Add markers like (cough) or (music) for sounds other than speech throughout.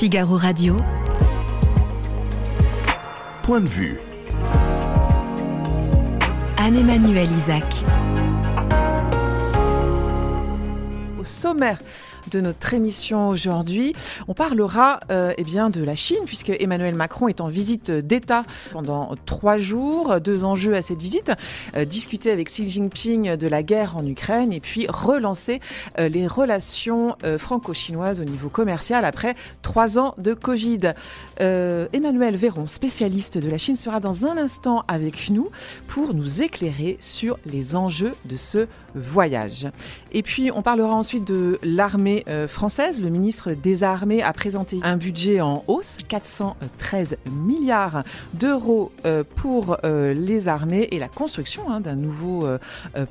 Figaro Radio. Point de vue. Anne-Emmanuel Isaac. Au sommaire de notre émission aujourd'hui. On parlera euh, eh bien, de la Chine, puisque Emmanuel Macron est en visite d'État pendant trois jours. Deux enjeux à cette visite. Euh, discuter avec Xi Jinping de la guerre en Ukraine et puis relancer euh, les relations euh, franco-chinoises au niveau commercial après trois ans de Covid. Emmanuel Véron, spécialiste de la Chine, sera dans un instant avec nous pour nous éclairer sur les enjeux de ce voyage. Et puis, on parlera ensuite de l'armée euh, française. Le ministre des Armées a présenté un budget en hausse, 413 milliards d'euros euh, pour euh, les armées et la construction hein, d'un nouveau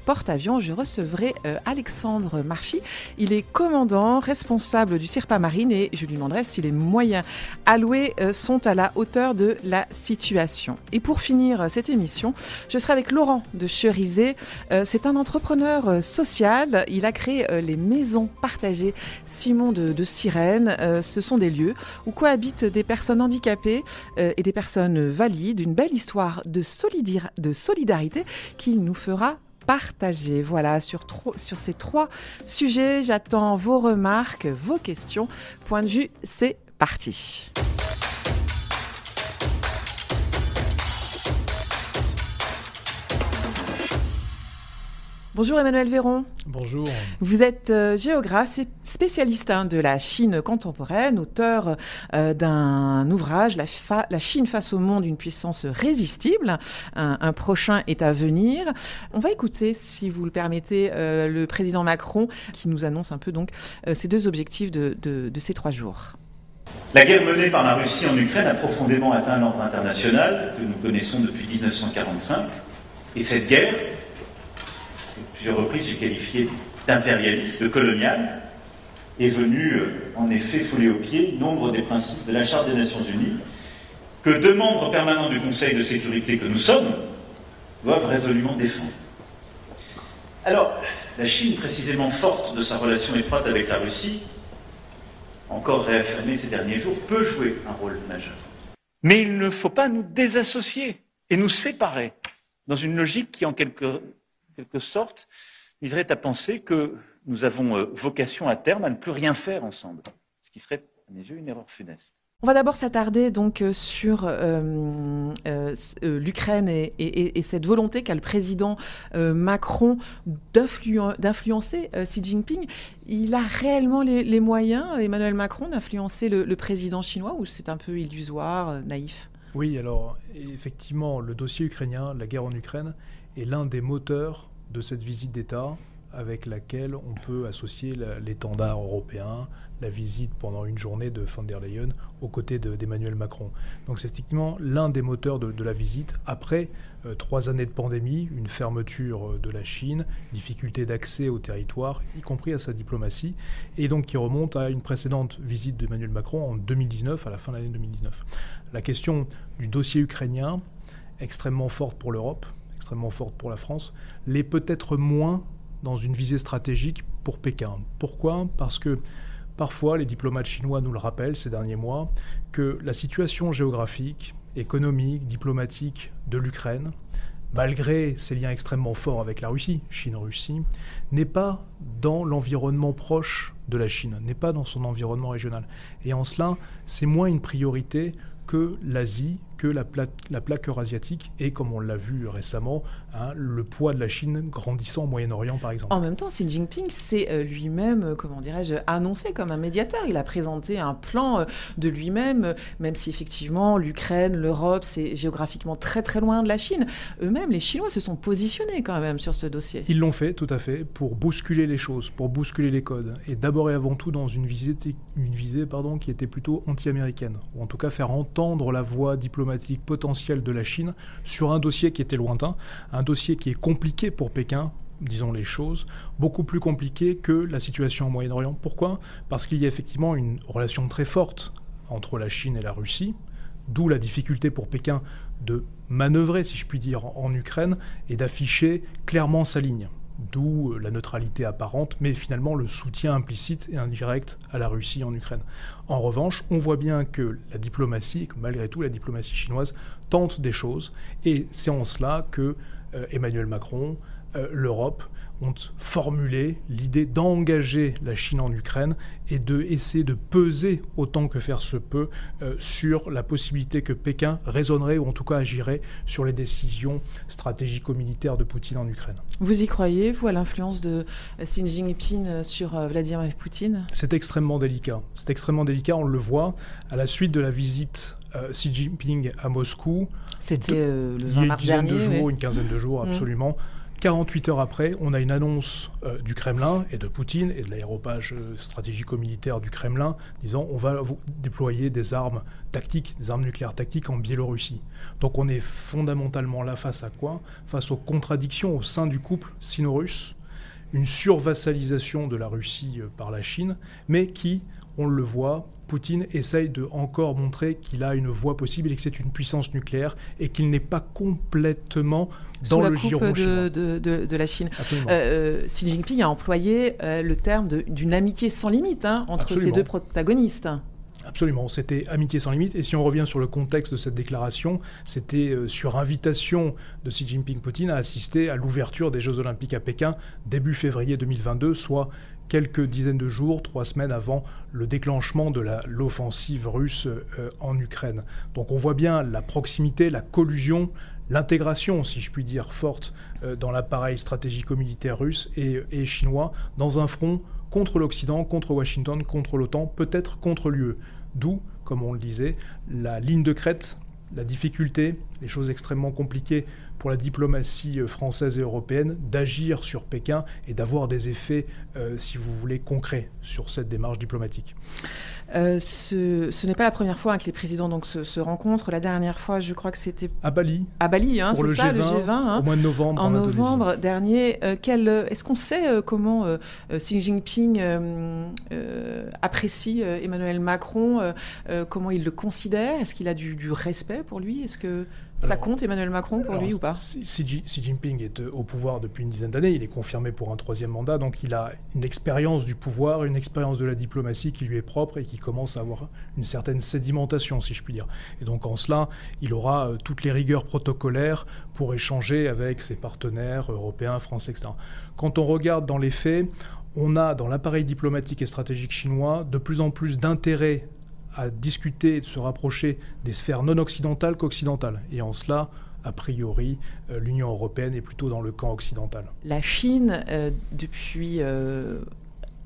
porte-avions. Je recevrai Alexandre Marchi. Il est commandant responsable du CIRPA Marine et je lui demanderai si les moyens alloués sont à la hauteur de la situation. Et pour finir cette émission, je serai avec Laurent de Cherizé. Euh, C'est un entrepreneur social. Il a créé les maisons partagées Simon de, Sirène. Euh, Ce sont des lieux où cohabitent des personnes handicapées euh, et des personnes valides. Une belle histoire de, solidar- de solidarité qu'il nous fera partager. Voilà, sur, sur ces trois sujets, j'attends vos remarques, vos questions. Point de vue, c'est parti. Bonjour Emmanuel Véron. Bonjour. Vous êtes euh, géographe, c'est spécialiste hein, de la Chine contemporaine, auteur euh, d'un ouvrage, la, Fa- La Chine face au monde, une puissance résistible. Un, un prochain est à venir. On va écouter, si vous le permettez, euh, le président Macron qui nous annonce un peu donc ces deux objectifs de, de- de ces trois jours. La guerre menée par la Russie en Ukraine a profondément atteint l'ordre international que nous connaissons depuis 1945. Et cette guerre, plusieurs reprises j'ai qualifié d'impérialiste, de coloniale, est venue euh, en effet fouler aux pieds nombre des principes de la Charte des Nations Unies que deux membres permanents du Conseil de sécurité que nous sommes doivent résolument défendre. Alors, la Chine, précisément forte de sa relation étroite avec la Russie, encore réaffirmé ces derniers jours, peut jouer un rôle majeur. Mais il ne faut pas nous désassocier et nous séparer dans une logique qui, en quelque, quelque sorte, viserait à penser que nous avons euh, vocation à terme à ne plus rien faire ensemble, ce qui serait, à mes yeux, une erreur funeste. On va d'abord s'attarder donc euh, sur euh, l'Ukraine et, et- et cette volonté qu'a le président euh, Macron d'influen- d'influencer euh, Xi Jinping. Il a réellement les, les moyens, Emmanuel Macron, d'influencer le, le président chinois ou c'est un peu illusoire, naïf? Oui, alors effectivement, le dossier ukrainien, la guerre en Ukraine, est l'un des moteurs de cette visite d'État avec laquelle on peut associer l'étendard européen, la visite pendant une journée de von der Leyen aux côtés de- d'Emmanuel Macron. Donc c'est effectivement l'un des moteurs de, de la visite après euh, trois années de pandémie, une fermeture euh, de la Chine, difficulté d'accès au territoire, y compris à sa diplomatie, et donc qui remonte à une précédente visite d'Emmanuel Macron en 2019, à la fin de l'année 2019. La question du dossier ukrainien, extrêmement forte pour l'Europe, extrêmement forte pour la France, l'est peut-être moins dans une visée stratégique pour Pékin. Pourquoi? Parce que parfois, les diplomates chinois nous le rappellent ces derniers mois, que la situation géographique, économique, diplomatique de l'Ukraine, malgré ses liens extrêmement forts avec la Russie, Chine-Russie, n'est pas dans l'environnement proche de la Chine, n'est pas dans son environnement régional. Et en cela, c'est moins une priorité que l'Asie, que la, pla- la plaque eurasiatique et, comme on l'a vu récemment, hein, le poids de la Chine grandissant au Moyen-Orient, par exemple. En même temps, Xi Jinping s'est euh, lui-même, euh, comment dirais-je, annoncé comme un médiateur. Il a présenté un plan euh, de lui-même, même si effectivement l'Ukraine, l'Europe, c'est géographiquement très très loin de la Chine. Eux-mêmes, les Chinois se sont positionnés quand même sur ce dossier. Ils l'ont fait, tout à fait, pour bousculer les choses, pour bousculer les codes. Et d'abord et avant tout dans une visée, une visée pardon, qui était plutôt anti-américaine, ou en tout cas faire entendre la voix diplomatique potentielle de la Chine sur un dossier qui était lointain, un dossier qui est compliqué pour Pékin, disons les choses, beaucoup plus compliqué que la situation au Moyen-Orient. Pourquoi? Parce qu'il y a effectivement une relation très forte entre la Chine et la Russie, d'où la difficulté pour Pékin de manœuvrer, si je puis dire, en Ukraine et d'afficher clairement sa ligne. D'où la neutralité apparente, mais finalement le soutien implicite et indirect à la Russie en Ukraine. En revanche, on voit bien que la diplomatie, malgré tout la diplomatie chinoise, tente des choses, et c'est en cela que Emmanuel Macron, l'Europe, ont formulé l'idée d'engager la Chine en Ukraine et de essayer de peser autant que faire se peut euh, sur la possibilité que Pékin raisonnerait ou en tout cas agirait sur les décisions stratégico-militaires de Poutine en Ukraine. Vous y croyez, vous, à l'influence de Xi Jinping sur euh, Vladimir Poutine? C'est extrêmement délicat. C'est extrêmement délicat, on le voit, à la suite de la visite euh, Xi Jinping à Moscou. C'était le 20 mars dernier. Une dizaine de jours, une quinzaine de jours, mm. absolument. 48 heures après, on a une annonce euh, du Kremlin et de Poutine et de l'aéropage euh, stratégico-militaire du Kremlin disant on va déployer des armes tactiques, des armes nucléaires tactiques en Biélorussie. Donc on est fondamentalement là face à quoi? Face aux contradictions au sein du couple sino-russe, une survassalisation de la Russie euh, par la Chine, mais qui, on le voit, Poutine essaye de encore montrer qu'il a une voie possible et que c'est une puissance nucléaire et qu'il n'est pas complètement dans le giron de, de, de, la Chine. Euh, euh, Xi Jinping a employé euh, le terme d'une amitié sans limite hein, entre ces deux protagonistes. Absolument, c'était amitié sans limite. Et si on revient sur le contexte de cette déclaration, c'était sur invitation de Xi Jinping Poutine à assister à l'ouverture des Jeux Olympiques à Pékin début février 2022, soit quelques dizaines de jours, trois semaines avant le déclenchement de l'offensive russe euh, en Ukraine. Donc on voit bien la proximité, la collusion, l'intégration, si je puis dire, forte euh, dans l'appareil stratégico-militaire russe et, et, chinois dans un front contre l'Occident, contre Washington, contre l'OTAN, peut-être contre l'UE. D'où, comme on le disait, la ligne de crête, la difficulté, les choses extrêmement compliquées pour la diplomatie euh, française et européenne d'agir sur Pékin et d'avoir des effets, euh, si vous voulez, concrets sur cette démarche diplomatique. Euh, ce, n'est pas la première fois que les présidents donc, se, rencontrent. La dernière fois, je crois que c'était... À Bali. À Bali, hein, c'est ça, le G20. Hein. au mois de novembre. En, novembre dernier. Est-ce qu'on sait comment Xi Jinping apprécie Emmanuel Macron Comment il le considère? Est-ce qu'il a du, du respect pour lui? Est-ce que... Ça compte Emmanuel Macron pour lui ou pas Xi, Jinping est euh, au pouvoir depuis une dizaine d'années, il est confirmé pour un troisième mandat, donc il a une expérience du pouvoir, une expérience de la diplomatie qui lui est propre et qui commence à avoir une certaine sédimentation, si je puis dire. Et donc en cela, il aura euh, toutes les rigueurs protocolaires pour échanger avec ses partenaires européens, français, etc. Quand on regarde dans les faits, on a dans l'appareil diplomatique et stratégique chinois de plus en plus d'intérêt à discuter de se rapprocher des sphères non occidentales qu'occidentales. Et en cela, a priori, euh, l'Union européenne est plutôt dans le camp occidental. La Chine, euh, depuis euh,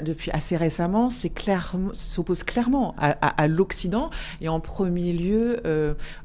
depuis assez récemment, s'oppose clairement à, l'Occident et en premier lieu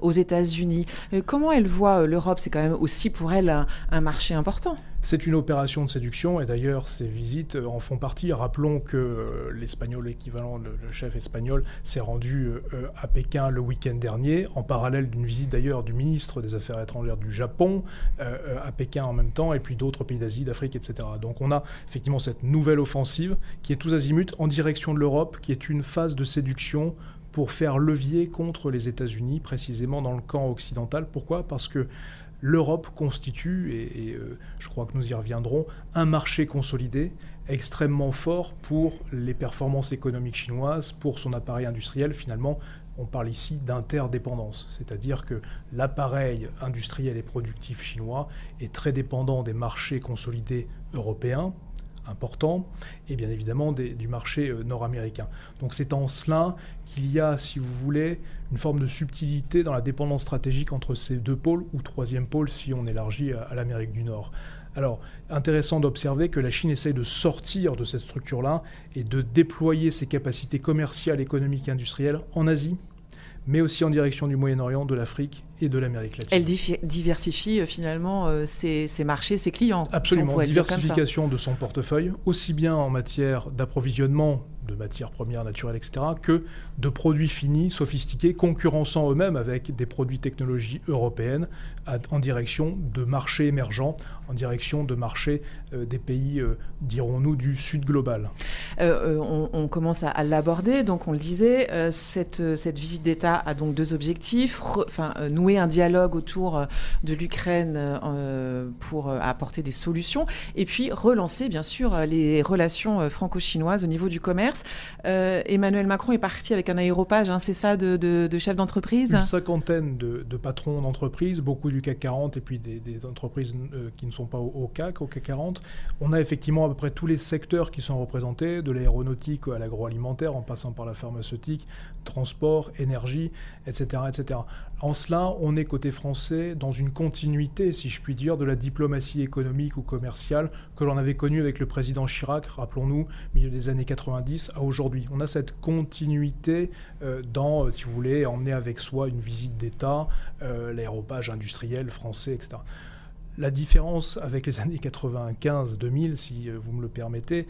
aux États-Unis. comment elle voit l'Europe? C'est quand même aussi pour elle un marché important. C'est une opération de séduction et d'ailleurs ces visites euh, en font partie. Rappelons que euh, l'espagnol, l'équivalent, le, chef espagnol, s'est rendu euh, à Pékin le week-end dernier, en parallèle d'une visite d'ailleurs du ministre des Affaires étrangères du Japon à Pékin en même temps, et puis d'autres pays d'Asie, d'Afrique, etc. Donc on a effectivement cette nouvelle offensive qui est tous azimuts en direction de l'Europe, qui est une phase de séduction pour faire levier contre les États-Unis, précisément dans le camp occidental. Pourquoi? Parce que l'Europe constitue, et, euh, je crois que nous y reviendrons, un marché consolidé extrêmement fort pour les performances économiques chinoises, pour son appareil industriel. Finalement, on parle ici d'interdépendance, c'est-à-dire que l'appareil industriel et productif chinois est très dépendant des marchés consolidés européens, important, et bien évidemment du marché euh, nord-américain. Donc c'est en cela qu'il y a, si vous voulez, une forme de subtilité dans la dépendance stratégique entre ces deux pôles, ou troisième pôle si on élargit à, l'Amérique du Nord. Alors, intéressant d'observer que la Chine essaie de sortir de cette structure-là et de déployer ses capacités commerciales, économiques et industrielles en Asie, mais aussi en direction du Moyen-Orient, de l'Afrique et de l'Amérique latine. Elle diversifie euh, finalement euh, ses, marchés, ses clients. Absolument, diversification de son portefeuille, aussi bien en matière d'approvisionnement de matières premières naturelles, etc., que de produits finis, sophistiqués, concurrençant eux-mêmes avec des produits technologies européennes en direction de marchés émergents, en direction de marchés euh, des pays, euh, dirons-nous, du sud global. Euh, on, commence à, l'aborder, donc on le disait, cette, cette, visite d'État a donc deux objectifs, enfin, nouer un dialogue autour de l'Ukraine pour apporter des solutions, et puis relancer bien sûr les relations franco-chinoises au niveau du commerce. Emmanuel Macron est parti avec un aéropage, hein, c'est ça, de, de, chefs d'entreprise? Une cinquantaine de, de patrons d'entreprises, beaucoup du CAC 40 et puis des, entreprises euh, qui ne sont pas au, CAC, au CAC 40. On a effectivement à peu près tous les secteurs qui sont représentés, de l'aéronautique à l'agroalimentaire, en passant par la pharmaceutique, transport, énergie, etc., etc. En cela, on est côté français dans une continuité, si je puis dire, de la diplomatie économique ou commerciale que l'on avait connue avec le président Chirac, rappelons-nous, milieu des années 90 à aujourd'hui. On a cette continuité euh, dans, euh, si vous voulez, emmener avec soi une visite d'État, euh, l'aéropage industriel français, etc. La différence avec les années 95-2000, si vous me le permettez,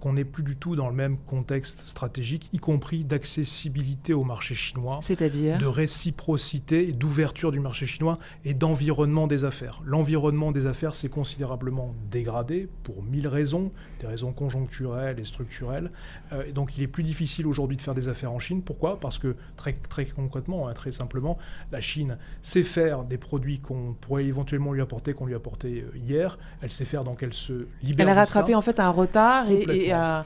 qu'on n'est plus du tout dans le même contexte stratégique, y compris d'accessibilité au marché chinois, c'est-à-dire de réciprocité, d'ouverture du marché chinois et d'environnement des affaires. L'environnement des affaires s'est considérablement dégradé pour mille raisons, des raisons conjoncturelles et structurelles. Euh, donc il est plus difficile aujourd'hui de faire des affaires en Chine. Pourquoi? Parce que très, très concrètement, hein, très simplement, la Chine sait faire des produits qu'on pourrait éventuellement lui apporter, qu'on lui apportait euh, hier. Elle sait faire donc elle se libère. Elle a rattrapé en fait un retard et et, à,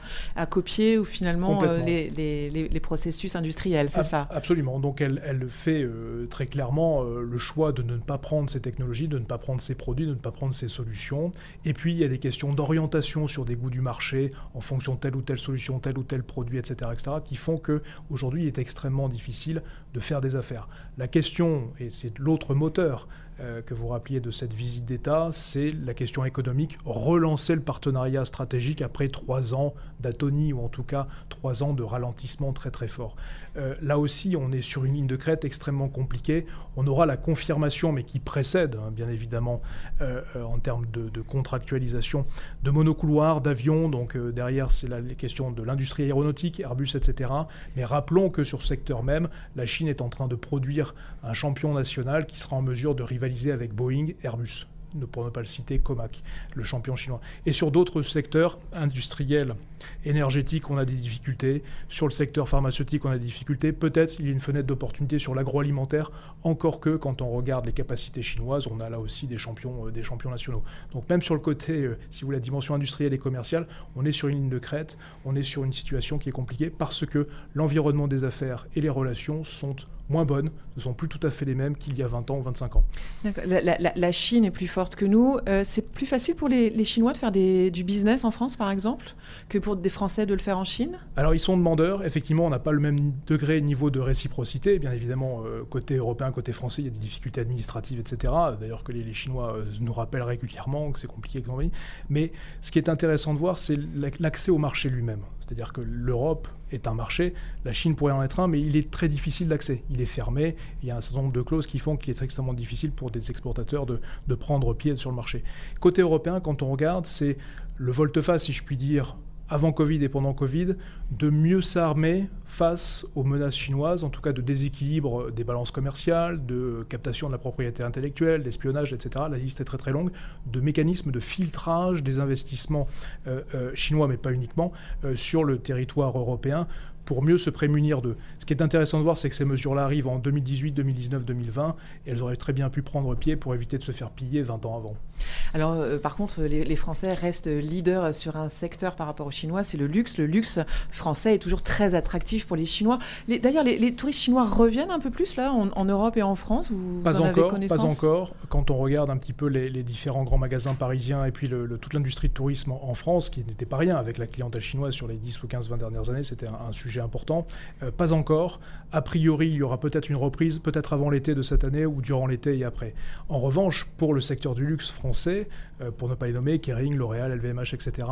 copier ou finalement euh, les, processus industriels, c'est ça? Absolument. Donc elle, elle fait euh, très clairement euh, le choix de ne pas prendre ces technologies, de ne pas prendre ces produits, de ne pas prendre ces solutions. Et puis il y a des questions d'orientation sur des goûts du marché en fonction de telle ou telle solution, tel ou tel produit, etc., etc., qui font que aujourd'hui il est extrêmement difficile de faire des affaires. La question, et c'est l'autre moteur euh, que vous rappeliez de cette visite d'État, c'est la question économique, relancer le partenariat stratégique après trois ans d'atonie, ou en tout cas trois ans de ralentissement très très fort. Euh, là aussi, on est sur une ligne de crête extrêmement compliquée. On aura la confirmation, mais qui précède, hein, bien évidemment, euh, en termes de, contractualisation, de monocouloirs, d'avions. Donc derrière, c'est la les questions de l'industrie aéronautique, Airbus, etc. Mais rappelons que sur ce secteur même, la Chine est en train de produire un champion national qui sera en mesure de rivaliser avec Boeing, Airbus, pour ne pas le citer, Comac, le champion chinois. Et sur d'autres secteurs industriels, énergétiques, on a des difficultés. Sur le secteur pharmaceutique, on a des difficultés. Peut-être il y a une fenêtre d'opportunité sur l'agroalimentaire, encore que quand on regarde les capacités chinoises, on a là aussi des champions, euh, nationaux. Donc même sur le côté, euh, si vous voulez, la dimension industrielle et commerciale, on est sur une ligne de crête, on est sur une situation qui est compliquée parce que l'environnement des affaires et les relations sont moins bonnes, ne sont plus tout à fait les mêmes qu'il y a 20 ans ou 25 ans. La, Chine est plus forte que nous. Euh, c'est plus facile pour les, Chinois de faire du business en France, par exemple, que pour des Français de le faire en Chine? Alors, ils sont demandeurs. Effectivement, on n'a pas le même degré, niveau de réciprocité. Bien évidemment, euh, côté européen, côté français, il y a des difficultés administratives, etc. D'ailleurs, que les, Chinois euh, nous rappellent régulièrement que c'est compliqué. Mais ce qui est intéressant de voir, c'est l'accès au marché lui-même. C'est-à-dire que l'Europe est un marché, la Chine pourrait en être un, mais il est très difficile d'accès. Il est fermé, il y a un certain nombre de clauses qui font qu'il est extrêmement difficile pour des exportateurs de, prendre pied sur le marché. Côté européen, quand on regarde, c'est le volte-face, si je puis dire, avant Covid et pendant Covid, de mieux s'armer face aux menaces chinoises, en tout cas de déséquilibre des balances commerciales, de captation de la propriété intellectuelle, d'espionnage, etc. La liste est très très longue, de mécanismes de filtrage des investissements euh, euh, chinois, mais pas uniquement, euh, sur le territoire européen pour mieux se prémunir d'eux. Ce qui est intéressant de voir, c'est que ces mesures-là arrivent en 2018, 2019, 2020, et elles auraient très bien pu prendre pied pour éviter de se faire piller 20 ans avant. Alors, euh, par contre, les, Français restent leaders sur un secteur par rapport aux Chinois, c'est le luxe. Le luxe français est toujours très attractif pour les Chinois. D'ailleurs, les, touristes chinois reviennent un peu plus là en, Europe et en France? Vous, pas en encore, avez pas encore. Quand on regarde un petit peu les, différents grands magasins parisiens et puis le, toute l'industrie de tourisme en, France, qui n'était pas rien avec la clientèle chinoise sur les 10 ou 15, 20 dernières années, c'était un, sujet important. Euh, pas encore. A priori, il y aura peut-être une reprise, peut-être avant l'été de cette année ou durant l'été et après. En revanche, pour le secteur du luxe français, euh, pour ne pas les nommer, Kering, L'Oréal, LVMH, etc.,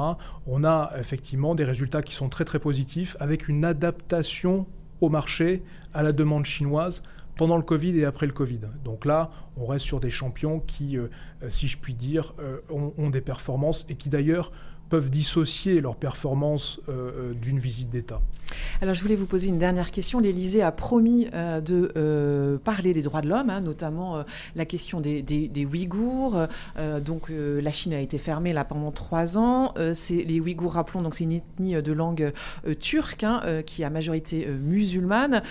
on a effectivement des résultats qui sont très très positifs avec une adaptation au marché, à la demande chinoise pendant le Covid et après le Covid. Donc là, on reste sur des champions qui, euh, si je puis dire, ont, ont, des performances et qui d'ailleurs peuvent dissocier leur performance d'une visite d'État. Alors je voulais vous poser une dernière question. L'Élysée a promis de parler des droits de l'homme, hein, notamment la question des, Ouïghours. donc la Chine a été fermée là pendant trois ans. c'est les Ouïghours, rappelons, donc c'est une ethnie de langue turque hein, qui a majorité musulmane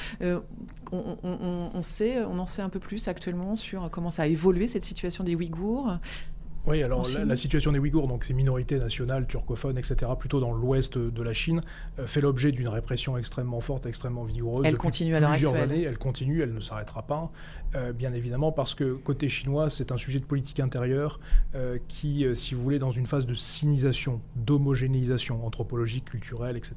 on, sait, on en sait un peu plus actuellement sur comment ça a évolué cette situation des Ouïghours? Oui, alors la, situation des Ouïghours, donc ces minorités nationales, turcophones, etc., plutôt dans l'ouest de la Chine, euh, fait l'objet d'une répression extrêmement forte, extrêmement vigoureuse. Elle continue à plusieurs années. Elle continue, elle ne s'arrêtera pas, euh, bien évidemment, parce que côté chinois, c'est un sujet de politique intérieure euh, qui, si vous voulez, dans une phase de sinisation, d'homogénéisation anthropologique, culturelle, etc.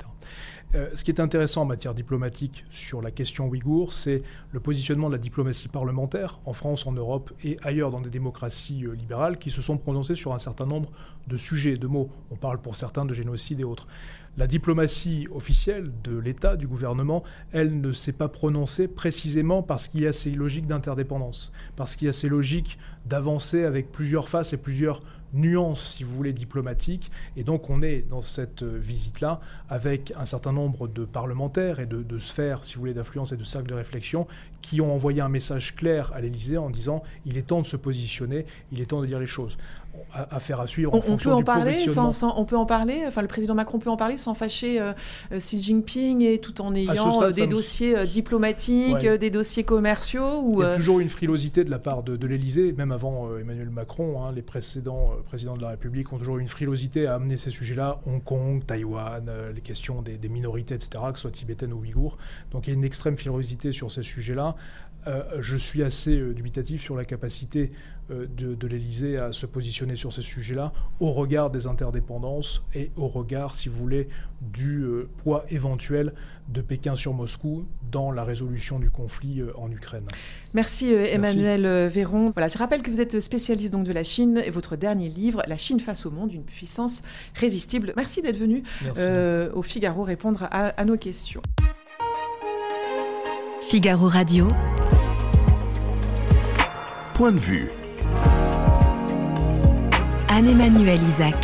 Euh, ce qui est intéressant en matière diplomatique sur la question ouïghour, c'est le positionnement de la diplomatie parlementaire en France, en Europe et ailleurs dans des démocraties euh, libérales qui se sont prononcées sur un certain nombre de sujets, de mots. On parle pour certains de génocide et autres. La diplomatie officielle de l'État, du gouvernement, elle ne s'est pas prononcée précisément parce qu'il y a ces logiques d'interdépendance, parce qu'il y a ces logiques d'avancer avec plusieurs faces et plusieurs nuance, si vous voulez, diplomatique. Et donc on est dans cette euh, visite-là avec un certain nombre de parlementaires et de, sphères, si vous voulez, d'influence et de cercles de réflexion qui ont envoyé un message clair à l'Élysée en disant il est temps de se positionner, il est temps de dire les choses à, faire à suivre on, en peut en parler sans, on peut en parler enfin le président Macron peut en parler sans fâcher euh, euh, Xi Jinping et tout en ayant euh, des dossiers diplomatiques des dossiers commerciaux ou, il y a toujours une frilosité de la part de, de l'Élysée même avant Emmanuel Macron hein, les précédents présidents de la République ont toujours une frilosité à amener ces sujets-là. Hong Kong Taïwan les questions des, des, minorités etc que ce soit tibétaines ou ouïghours. Donc il y a une extrême frilosité sur ces sujets-là. Je suis assez dubitatif sur la capacité de, de l'Élysée à se positionner sur ces sujets-là au regard des interdépendances et au regard, si vous voulez, du euh, poids éventuel de Pékin sur Moscou dans la résolution du conflit euh, en Ukraine. Merci Emmanuel Véron. Voilà, je rappelle que vous êtes spécialiste donc de la Chine et votre dernier livre, La Chine face au monde, une puissance résistible. Merci d'être venu au Figaro répondre à, à nos questions. Figaro Radio. Point de vue. Anne-Emmanuel Isaac.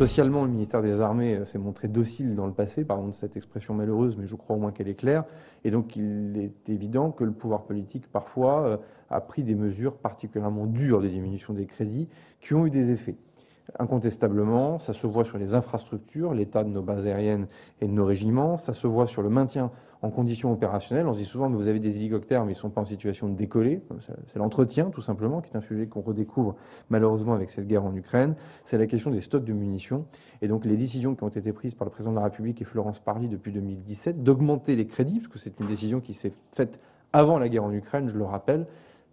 Socialement, le ministère des Armées euh, s'est montré docile dans le passé, pardon de cette expression malheureuse, mais je crois au moins qu'elle est claire. Et donc, il est évident que le pouvoir politique, parfois, euh, a pris des mesures particulièrement dures de diminution des crédits qui ont eu des effets. Incontestablement, ça se voit sur les infrastructures, l'état de nos bases aériennes et de nos régiments, ça se voit sur le maintien en conditions opérationnelles. On se dit souvent, mais vous avez des hélicoptères, mais ils ne sont pas en situation de décoller. C'est l'entretien, tout simplement, qui est un sujet qu'on redécouvre malheureusement avec cette guerre en Ukraine. C'est la question des stocks de munitions. Et donc, les décisions qui ont été prises par le président de la République et Florence Parly depuis 2017 d'augmenter les crédits, parce que c'est une décision qui s'est faite avant la guerre en Ukraine, je le rappelle,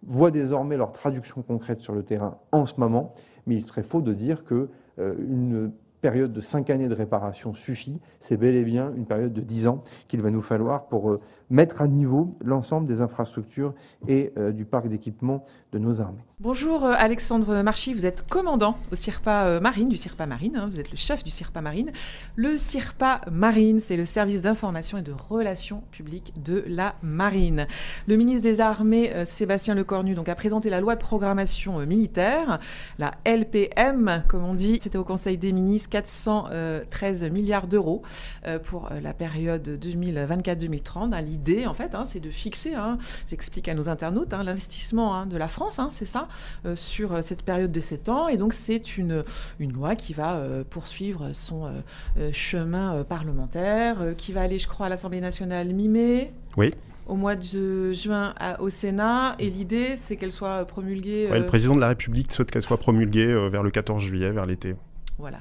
voient désormais leur traduction concrète sur le terrain en ce moment. Mais il serait faux de dire que euh, une période de cinq années de réparation suffit. C'est bel et bien une période de dix ans qu'il va nous falloir pour euh, mettre à niveau l'ensemble des infrastructures et euh, du parc d'équipement de nos armées. Bonjour euh, Alexandre Marchi, vous êtes commandant au CIRPA Marine, du CIRPA Marine, hein. vous êtes le chef du CIRPA Marine. Le CIRPA Marine, c'est le service d'information et de relations publiques de la Marine. Le ministre des Armées, Sébastien Lecornu, donc, a présenté la loi de programmation militaire, la LPM, comme on dit, c'était au Conseil des ministres 413 milliards d'euros euh, pour euh, la période 2024-2030. L'idée, en fait, hein, c'est de fixer, hein, j'explique à nos internautes, hein, l'investissement de la France, c'est ça, euh, sur cette période de 7 ans. Et donc, c'est une, une loi qui va poursuivre son chemin parlementaire, qui va aller, je crois, à l'Assemblée nationale mi-mai. Oui au mois de juin au Sénat. Et l'idée, c'est qu'elle soit promulguée. le président de la République souhaite qu'elle soit promulguée vers le 14 juillet, vers l'été. Voilà,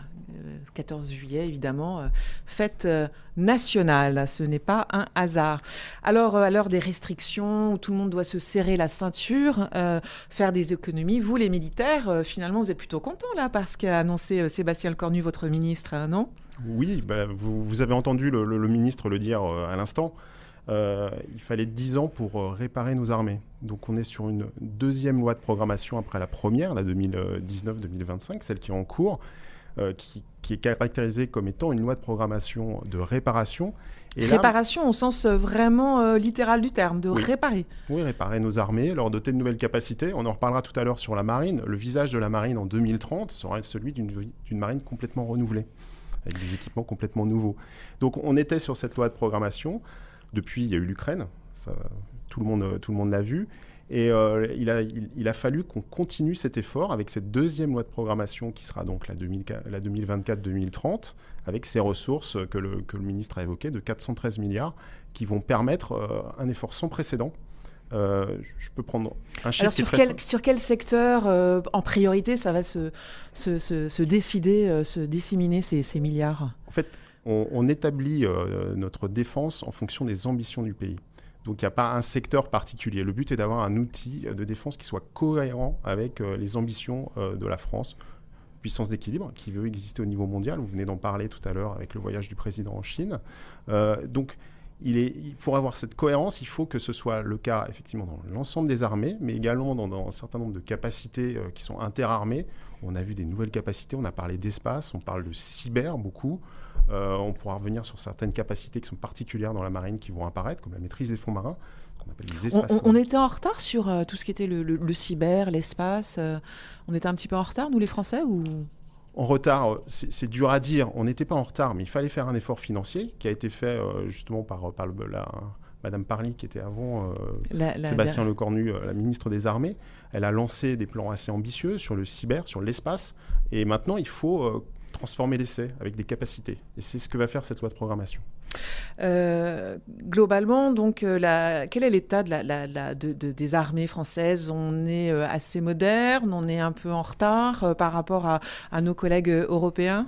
14 juillet, évidemment, euh, fête euh, nationale. Ce n'est pas un hasard. Alors, euh, à l'heure des restrictions, où tout le monde doit se serrer la ceinture, faire des économies, vous, les militaires, finalement, vous êtes plutôt contents, là, parce qu'a annoncé Sébastien Lecornu, votre ministre, hein, non? Oui, bah, vous, avez entendu le, ministre le dire à l'instant. il fallait 10 ans pour réparer nos armées. Donc on est sur une deuxième loi de programmation après la première, la 2019-2025, celle qui est en cours. Euh, qui, est caractérisée comme étant une loi de programmation de réparation Et Réparation au sens vraiment littéral du terme, de réparer. Oui, réparer nos armées, leur doter de nouvelles capacités. On en reparlera tout à l'heure sur la marine. Le visage de la marine en 2030 sera celui d'une marine complètement renouvelée, avec des équipements complètement nouveaux. Donc on était sur cette loi de programmation. Depuis, il y a eu l'Ukraine, tout le monde, tout le monde l'a vu. Et euh, il, a, il, a, fallu qu'on continue cet effort avec cette deuxième loi de programmation qui sera donc la, 2024-2030, avec ces ressources que le, que le, ministre a évoquées de 413 milliards, qui vont permettre euh, un effort sans précédent. Euh, je peux prendre un chiffre. Alors sur, quel, sur quel secteur en priorité ça va se, se, se, décider, se disséminer ces, ces, milliards? En fait, on, on établit notre défense en fonction des ambitions du pays. Donc il n'y a pas un secteur particulier. Le but est d'avoir un outil de défense qui soit cohérent avec euh, les ambitions euh, de la France, puissance d'équilibre, qui veut exister au niveau mondial. Vous venez d'en parler tout à l'heure avec le voyage du président en Chine. Euh, donc pour avoir cette cohérence, il faut que ce soit le cas effectivement dans l'ensemble des armées, mais également dans, un certain nombre de capacités qui sont interarmées. On a vu des nouvelles capacités, on a parlé d'espace, on parle de cyber beaucoup. Euh, on pourra revenir sur certaines capacités qui sont particulières dans la marine qui vont apparaître, comme la maîtrise des fonds marins. qu'on appelle les espaces on, était en retard sur euh, tout ce qui était le, cyber, l'espace. Euh, on était un petit peu en retard, nous les Français ou? En retard, c'est dur à dire. On n'était pas en retard, mais il fallait faire un effort financier qui a été fait justement par, par la, Madame Parly, qui était avant Sébastien Lecornu, la ministre des Armées. Elle a lancé des plans assez ambitieux sur le cyber, sur l'espace. Et maintenant, il faut transformer l'essai avec des capacités. Et c'est ce que va faire cette loi de programmation. Euh, globalement, donc, euh, la, quel est l'état de la, de, des armées françaises? On est euh, assez moderne, on est un peu en retard par rapport à, à, nos collègues européens?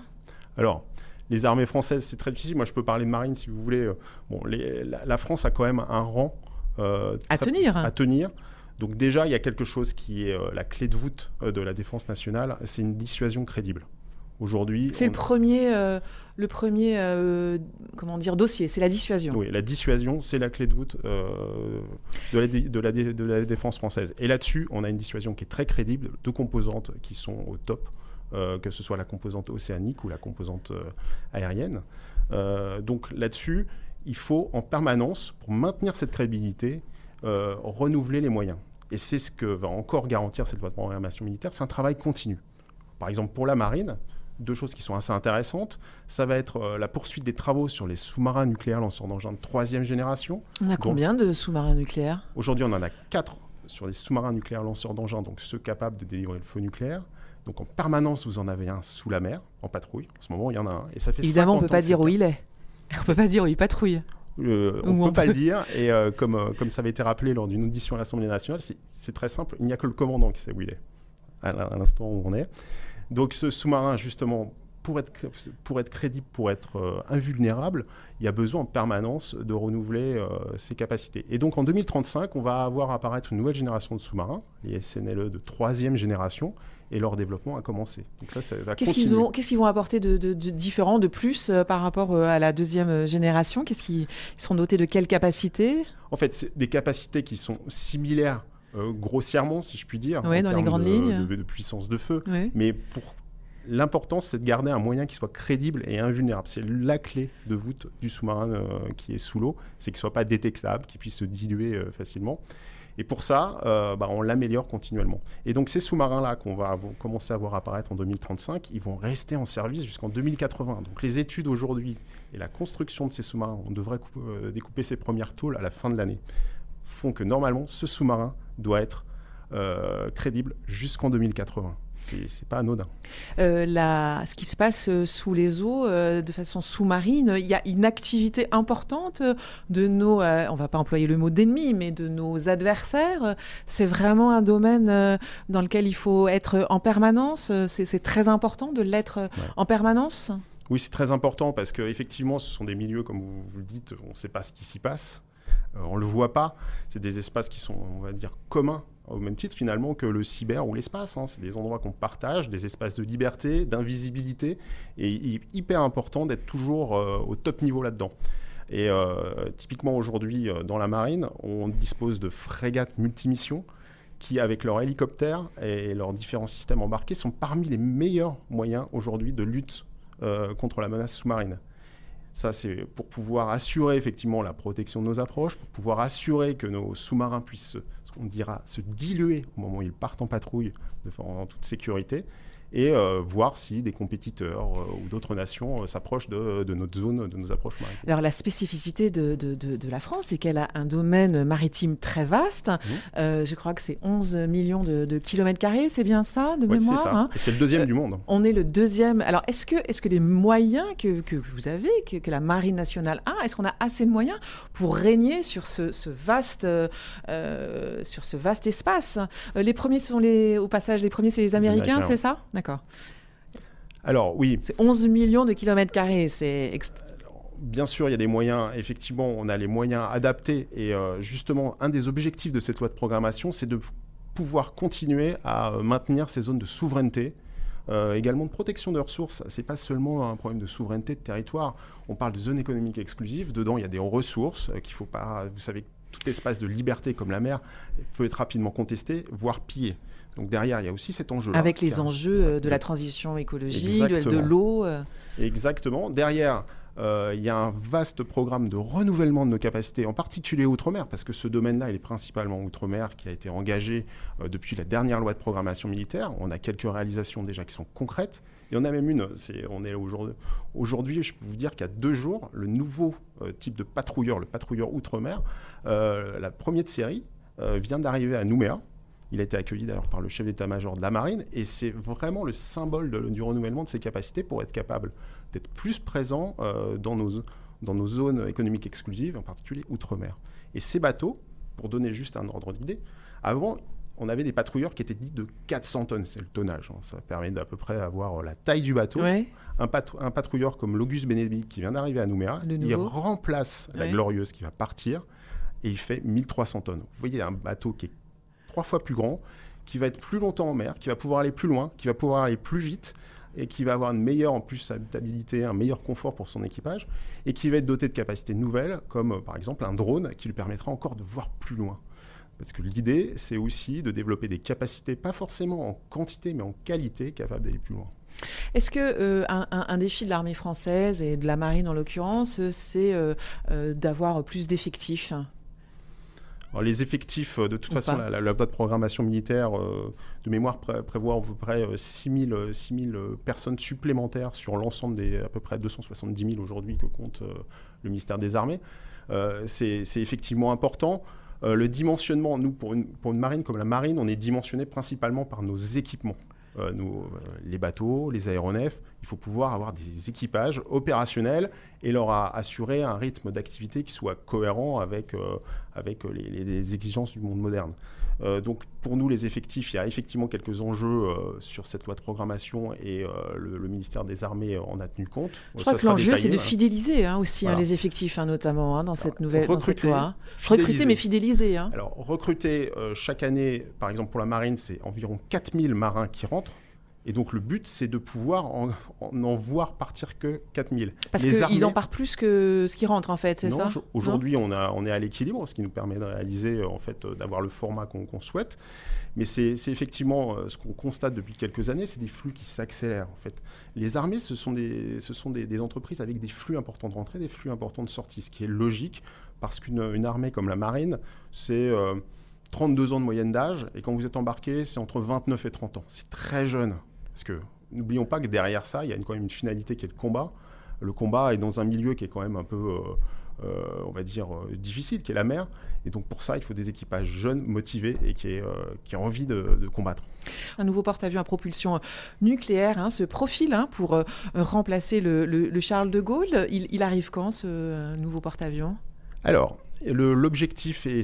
Alors, les armées françaises, c'est très difficile. Moi, je peux parler de marine si vous voulez. Bon, la, France a quand même un rang à tenir. À tenir. Donc déjà, il y a quelque chose qui est la clé de voûte de la défense nationale, c'est une dissuasion crédible. Aujourd'hui, c'est le premier, euh, le premier, euh, comment dire, dossier, c'est la dissuasion. Oui, la dissuasion, c'est la clé de voûte euh, de, la de, la de, la défense française. Et là-dessus, on a une dissuasion qui est très crédible, deux composantes qui sont au top, que ce soit la composante océanique ou la composante aérienne. donc là-dessus, il faut en permanence, pour maintenir cette crédibilité, renouveler les moyens. Et c'est ce que va encore garantir cette loi de programmation militaire, c'est un travail continu. Par exemple, pour la marine, deux choses qui sont assez intéressantes. Ça va être euh, la poursuite des travaux sur les sous-marins nucléaires lanceurs d'engins de troisième génération. On a combien de sous-marins nucléaires? Aujourd'hui, on en a quatre sur les sous-marins nucléaires lanceurs d'engins, donc ceux capables de délivrer le feu nucléaire. Donc en permanence, vous en avez un sous la mer, en patrouille. En ce moment, il y en a un. Et ça fait Évidemment, on ne peut pas dire où il est. (laughs) On ne peut pas dire où il patrouille. Euh, on ne peut pas le dire. Et euh, comme, comme ça avait été rappelé lors d'une audition à l'Assemblée nationale, c'est très simple. Il n'y a que le commandant qui sait où il est, à l'instant où on est. Donc ce sous-marin, justement, pour être, pour être crédible, pour être euh, invulnérable, il y a besoin en permanence de renouveler euh, ses capacités. Et donc en 2035, on va avoir apparaître une nouvelle génération de sous-marins, les SNLE de troisième génération, et leur développement a commencé. Qu'est-ce qu'ils vont apporter de, différent, de plus euh, par rapport à la deuxième génération? Qu'est-ce qu'ils sont dotés de quelles capacités? En fait, des capacités qui sont similaires euh, grossièrement, si je puis dire, en dans les grandes de, lignes. De, puissance de feu. Mais pour l'important, c'est de garder un moyen qui soit crédible et invulnérable. C'est la clé de voûte du sous-marin euh, qui est sous l'eau, c'est qu'il ne soit pas détectable, qu'il puisse se diluer euh, facilement. Et pour ça, bah, on l'améliore continuellement. Et donc ces sous-marins-là qu'on va commencer à voir apparaître en 2035, ils vont rester en service jusqu'en 2080. Donc les études aujourd'hui et la construction de ces sous-marins, on devrait découper ces premières tôles à la fin de l'année, font que normalement ce sous-marin doit être euh, crédible jusqu'en 2080. C'est pas anodin. Euh, la, ce qui se passe euh, sous les eaux de façon sous-marine, il y a une activité importante de nos, on va pas employer le mot d'ennemis, mais de nos adversaires. C'est vraiment un domaine dans lequel il faut être en permanence. C'est très important de l'être en permanence. Oui, c'est très important parce qu'effectivement, ce sont des milieux, comme vous, vous le dites, on ne sait pas ce qui s'y passe. Euh, on ne le voit pas. C'est des espaces qui sont, on va dire, communs au même titre finalement que le cyber ou l'espace. Hein. C'est des endroits qu'on partage, des espaces de liberté, d'invisibilité, et il est hyper important d'être toujours euh, au top niveau là-dedans. Et euh, typiquement aujourd'hui dans la marine, on dispose de frégates multimissions qui, avec leurs hélicoptères et leurs différents systèmes embarqués, sont parmi les meilleurs moyens aujourd'hui de lutte contre la menace sous-marine. Ça, c'est pour pouvoir assurer effectivement la protection de nos approches, pour pouvoir assurer que nos sous-marins puissent, ce qu'on dira, se diluer au moment où ils partent en patrouille de, en toute sécurité et euh, voir si des compétiteurs euh, ou d'autres nations euh, s'approchent de, de, notre zone, de nos approches maritimes. Alors la spécificité de, de, de la France, c'est qu'elle a un domaine maritime très vaste. Mmh. je crois que c'est 11 millions de, kilomètres carrés, c'est bien ça, de oui, mémoire c'est hein? C'est le deuxième du monde. On est le deuxième. Alors est-ce que, est -ce que les moyens que, que vous avez, que, que, la Marine nationale a, est-ce qu'on a assez de moyens pour régner sur ce, ce vaste, sur ce vaste espace? Les premiers sont les, au passage, les premiers c'est les Américains c'est ça? D'accord. Alors oui. C'est 11 millions de kilomètres carrés. C'est bien sûr, il y a des moyens, effectivement, on a les moyens adaptés. Et euh, justement, un des objectifs de cette loi de programmation, c'est de pouvoir continuer à euh, maintenir ces zones de souveraineté, euh, également de protection de ressources. Ce n'est pas seulement un problème de souveraineté de territoire. On parle de zone économique exclusive. Dedans, il y a des ressources qu'il ne faut pas. Vous savez, tout espace de liberté comme la mer peut être rapidement contesté, voire pillé. Donc derrière, il y a aussi cet enjeu. Avec les enjeux euh, de la transition écologique, de, l'eau. Euh. Exactement. Derrière, euh, il y a un vaste programme de renouvellement de nos capacités, en particulier outre-mer, parce que ce domaine-là, il est principalement outre-mer, qui a été engagé depuis la dernière loi de programmation militaire. On a quelques réalisations déjà qui sont concrètes. Et on a même une, on est aujourd'hui, aujourd'hui, je peux vous dire qu'il y a deux jours, le nouveau type de patrouilleur, le patrouilleur outre-mer, la première de série, vient d'arriver à Nouméa. Il a été accueilli d'ailleurs par le chef d'état-major de la marine et c'est vraiment le symbole du renouvellement de ses capacités pour être capable d'être plus présent euh, dans, nos, dans nos zones économiques exclusives, en particulier outre-mer. Et ces bateaux, pour donner juste un ordre d'idée, avant, on avait des patrouilleurs qui étaient dits de 400 tonnes, c'est le tonnage. Hein. Ça permet d'à peu près avoir la taille du bateau. Un, un, patrouilleur comme l'Auguste Bénédicte qui vient d'arriver à Nouméa, il remplace la Glorieuse qui va partir et il fait 1300 tonnes. Vous voyez un bateau qui est trois fois plus grand, qui va être plus longtemps en mer, qui va pouvoir aller plus loin, qui va pouvoir aller plus vite et qui va avoir une meilleure en plus habitabilité, un meilleur confort pour son équipage et qui va être doté de capacités nouvelles comme euh, par exemple un drone qui lui permettra encore de voir plus loin. Parce que l'idée, c'est aussi de développer des capacités, pas forcément en quantité, mais en qualité, capables d'aller plus loin. Est-ce que euh, un, défi de l'armée française et de la marine en l'occurrence, c'est euh, d'avoir plus d'effectifs? Les effectifs, euh, de toute façon, la, loi de programmation militaire euh, de mémoire prévoit à peu près 6 euh, 000, personnes supplémentaires sur l'ensemble des à peu près 270 000 aujourd'hui que compte le ministère des Armées. c'est effectivement important. le dimensionnement, nous, pour une, pour une marine comme la marine, on est dimensionné principalement par nos équipements. Nous, les bateaux, les aéronefs, il faut pouvoir avoir des équipages opérationnels et leur assurer un rythme d'activité qui soit cohérent avec, euh, avec les, exigences du monde moderne. Euh, donc pour nous, les effectifs, il y a effectivement quelques enjeux euh, sur cette loi de programmation et le, ministère des Armées en a tenu compte. Je crois que l'enjeu, c'est de fidéliser hein, aussi hein, les effectifs, hein, notamment dans, cette nouvelle, recruter, loi. Recruter, mais fidéliser. Alors recruter chaque année, par exemple pour la marine, c'est environ 4000 marins qui rentrent. Et donc le but, c'est de pouvoir en, en, voir partir que 4000. Parce qu'il en part plus que ce qui rentre, en fait, c'est ça Aujourd'hui, on, on est à l'équilibre, ce qui nous permet de réaliser, en fait, euh, d'avoir le format qu'on souhaite. Mais c'est effectivement euh, ce qu'on constate depuis quelques années, c'est des flux qui s'accélèrent, en fait. Les armées, ce sont, des, ce sont des, entreprises avec des flux importants de rentrée, des flux importants de sortie, ce qui est logique, parce qu'une armée comme la marine, c'est... 32 euh, ans de moyenne d'âge, et quand vous êtes embarqué, c'est entre 29 et 30 ans. C'est très jeune. Parce que n'oublions pas que derrière ça, il y a quand même une finalité qui est le combat. Le combat est dans un milieu qui est quand même un peu, euh, euh, on va dire, euh, difficile, qui est la mer. Et donc pour ça, il faut des équipages jeunes, motivés et qui, aient, ont envie de, combattre. Un nouveau porte-avions à propulsion nucléaire hein, se profile hein, pour remplacer le, Charles de Gaulle. Il, il arrive quand ce nouveau porte-avions? Alors, l'objectif, et,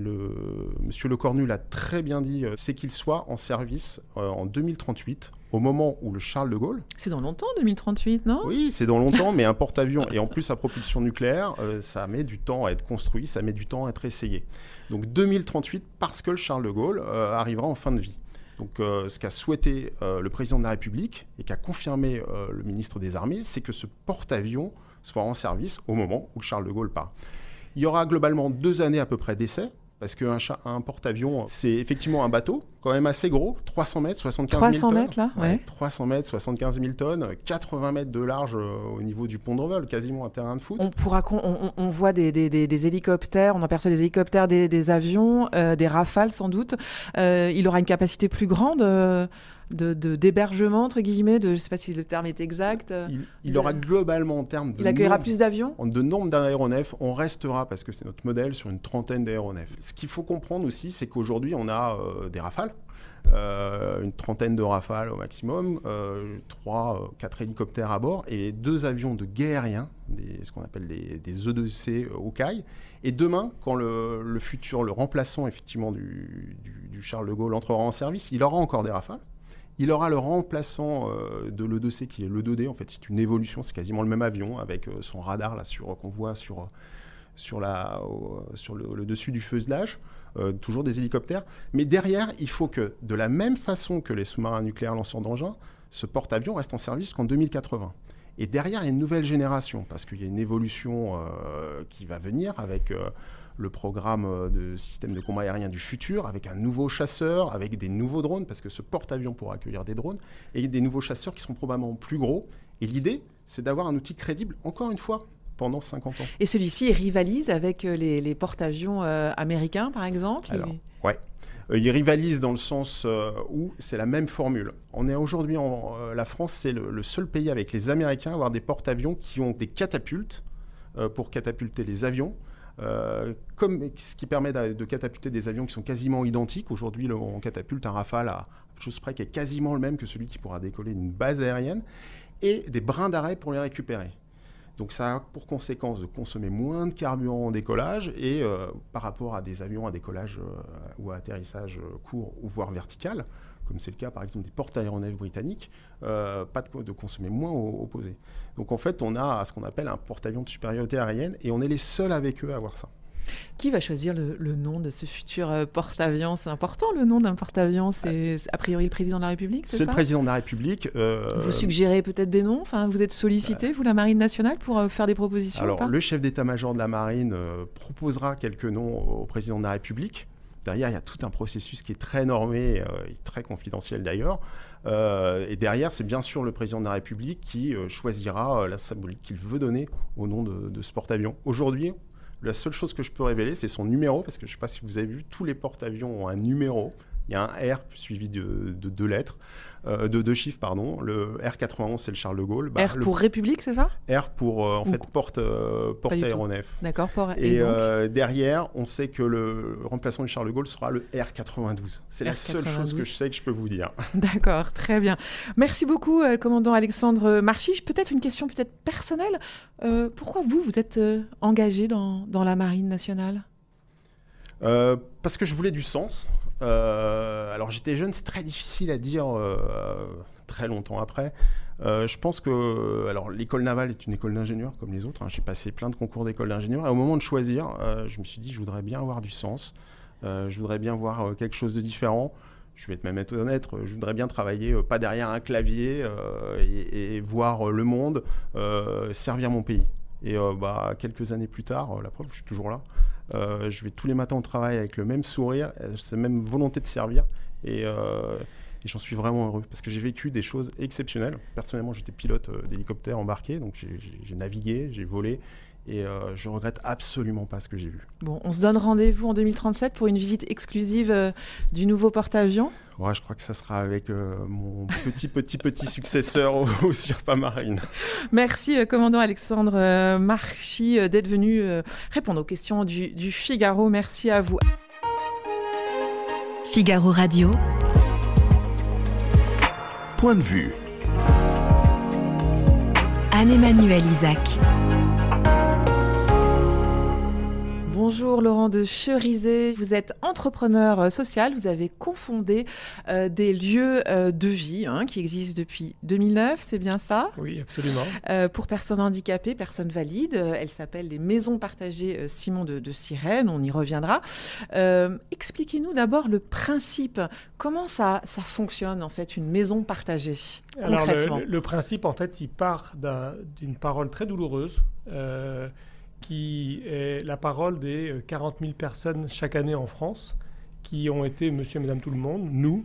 le, Monsieur Le Cornu l'a très bien dit, c'est qu'il soit en service en 2038 au moment où le Charles de Gaulle. C'est dans longtemps, 2038, non? Oui, c'est dans longtemps, mais un porte-avions et en plus à propulsion nucléaire, euh, ça met du temps à être construit, ça met du temps à être essayé. Donc 2038, parce que le Charles de Gaulle euh, arrivera en fin de vie. Donc, euh, ce qu'a souhaité le président de la République et qu'a confirmé le ministre des Armées, c'est que ce porte-avions soit en service au moment où Charles de Gaulle part. Il y aura globalement deux années à peu près d'essai parce qu'un un porte-avions, c'est effectivement un bateau, quand même assez gros, 300 mètres, 75 000 tonnes. 300 mètres, là ouais. 300 mètres, 75 000 tonnes, 80 mètres de large euh, au niveau du pont de Revel, quasiment un terrain de foot. On, pourra, on, on voit des, des, des, hélicoptères, on aperçoit des hélicoptères, des, avions, euh, des rafales sans doute. Euh, il aura une capacité plus grande de, d'hébergement, entre guillemets, de, je ne sais pas si le terme est exact. Il, aura globalement en termes de... Il accueillera plus d'avions De nombre d'aéronefs, on restera, parce que c'est notre modèle, sur une trentaine d'aéronefs. Ce qu'il faut comprendre aussi, c'est qu'aujourd'hui, on a euh, des rafales. Euh, une trentaine de rafales au maximum, euh, trois, quatre hélicoptères à bord et deux avions de guerre aérien, des, ce qu'on appelle des, des E2C Hawkeye. Et demain, quand le, le, futur, le remplaçant effectivement du, du, du Charles de Gaulle entrera en service, il aura encore des rafales. Il aura le remplaçant euh, de l'E2C qui est l'E2D. En fait, c'est une évolution, c'est quasiment le même avion avec euh, son radar qu'on voit sur le, dessus du fuselage. Euh, toujours des hélicoptères. Mais derrière, il faut que, de la même façon que les sous-marins nucléaires lanceurs d'engins, ce porte-avions reste en service jusqu'en 2080. Et derrière, il y a une nouvelle génération, parce qu'il y a une évolution qui va venir avec le programme euh, de système de combat aérien du futur, avec un nouveau chasseur, avec des nouveaux drones, parce que ce porte-avions pourra accueillir des drones, et des nouveaux chasseurs qui seront probablement plus gros. Et l'idée, c'est d'avoir un outil crédible, encore une fois, pendant 50 ans. Et celui-ci rivalise avec euh, les, porte-avions euh, américains, par exemple? Alors, Ouais. il rivalise dans le sens où c'est la même formule. On est aujourd'hui en la France, c'est le, le, seul pays avec les Américains à avoir des porte-avions qui ont des catapultes pour catapulter les avions. Euh, comme, ce qui permet de, catapulter des avions qui sont quasiment identiques. Aujourd'hui, on catapulte un Rafale à chose près qui est quasiment le même que celui qui pourra décoller d'une base aérienne, et des brins d'arrêt pour les récupérer. Donc ça a pour conséquence de consommer moins de carburant en décollage et euh, par rapport à des avions à décollage euh, ou à atterrissage court ou voire vertical, comme c'est le cas par exemple des porte-aéronefs britanniques, euh, pas de, consommer moins opposé. Donc en fait, on a ce qu'on appelle un porte-avions de supériorité aérienne et on est les seuls avec eux à avoir ça. Qui va choisir le, nom de ce futur euh, porte-avions? C'est important le nom d'un porte-avions? C'est a priori le président de la République C'est le président de la République. Euh, vous suggérez peut-être des noms? Enfin, Vous êtes sollicité, vous, la Marine nationale, pour faire des propositions Alors, le chef d'état-major de la Marine proposera quelques noms au président de la République. Derrière, il y a tout un processus qui est très normé euh, et très confidentiel d'ailleurs. Euh, et derrière, c'est bien sûr le président de la République qui euh, choisira la symbolique qu'il veut donner au nom de, de ce porte-avions. Aujourd'hui, la seule chose que je peux révéler, c'est son numéro, parce que je ne sais pas si vous avez vu, tous les porte-avions ont un numéro. Il y a un R suivi de, deux lettres, de deux chiffres, pardon. Le R91, c'est le Charles de Gaulle. Bah, R pour République, c'est ça? R pour, en fait, porte, porte aéronef. D'accord, pour... Et, derrière, on sait que le remplaçant du Charles de Gaulle sera le R92. C'est la seule chose que je sais que je peux vous dire. (laughs) D'accord, très bien. Merci beaucoup, commandant Alexandre Marchich. Peut-être une question peut-être personnelle. pourquoi vous, vous êtes engagé dans, dans la Marine nationale? Parce que je voulais du sens. Euh, alors j'étais jeune, c'est très difficile à dire euh, très longtemps après. Euh, je pense que alors l'école navale est une école d'ingénieurs comme les autres. Hein. J'ai passé plein de concours d'école d'ingénieurs et au moment de choisir, je me suis dit je voudrais bien avoir du sens. je voudrais bien voir quelque chose de différent. Je vais être même être honnête, je voudrais bien travailler pas derrière un clavier et, voir le monde, servir mon pays. Et bah, quelques années plus tard, la preuve, je suis toujours là. Euh, je vais tous les matins au travail avec le même sourire, euh, cette même volonté de servir. Euh, et, j'en suis vraiment heureux parce que j'ai vécu des choses exceptionnelles. Personnellement, j'étais pilote d'hélicoptère embarqué, donc j'ai navigué, j'ai volé. Et je regrette absolument pas ce que j'ai vu. Bon, on se donne rendez-vous en 2037 pour une visite exclusive du nouveau porte-avions Ouais, je crois que ça sera avec euh, mon petit, petit, petit (laughs) successeur au, au Marine. Merci, euh, commandant Alexandre euh, Marchi, d'être venu répondre aux questions du, du Figaro. Merci à vous. Figaro Radio. Point de vue. Anne-Emmanuel Isaac. Bonjour Laurent de Cherizet, vous êtes entrepreneur euh, social, vous avez confondé euh, des lieux euh, de vie hein, qui existent depuis 2009, c'est bien ça? Oui, absolument. pour personnes handicapées, personnes valides, elles s'appellent les maisons partagées Simon de, de Sirène, on y reviendra. Expliquez-nous d'abord le principe, comment ça, ça fonctionne en fait une maison partagée concrètement le, le, principe en fait il part d'une parole très douloureuse qui est la parole des 40 000 personnes chaque année en France qui ont été monsieur et madame tout le monde, nous,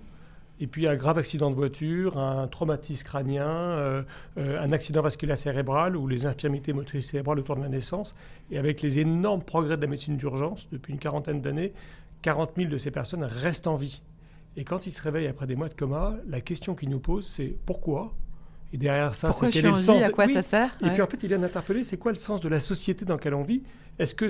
et puis un grave accident de voiture, un traumatisme crânien, euh, euh, un accident vasculaire cérébral ou les infirmités motrices cérébrales autour de la naissance. Et avec les énormes progrès de la médecine d'urgence depuis une quarantaine d'années, 40 000 de ces personnes restent en vie. Et quand ils se réveillent après des mois de coma, la question qu'ils nous posent, c'est pourquoi et derrière ça, c'est quel est le sens À quoi ça sert Et puis en fait, ils viennent interpeller, c'est quoi le sens de la société dans laquelle on vit? Est-ce que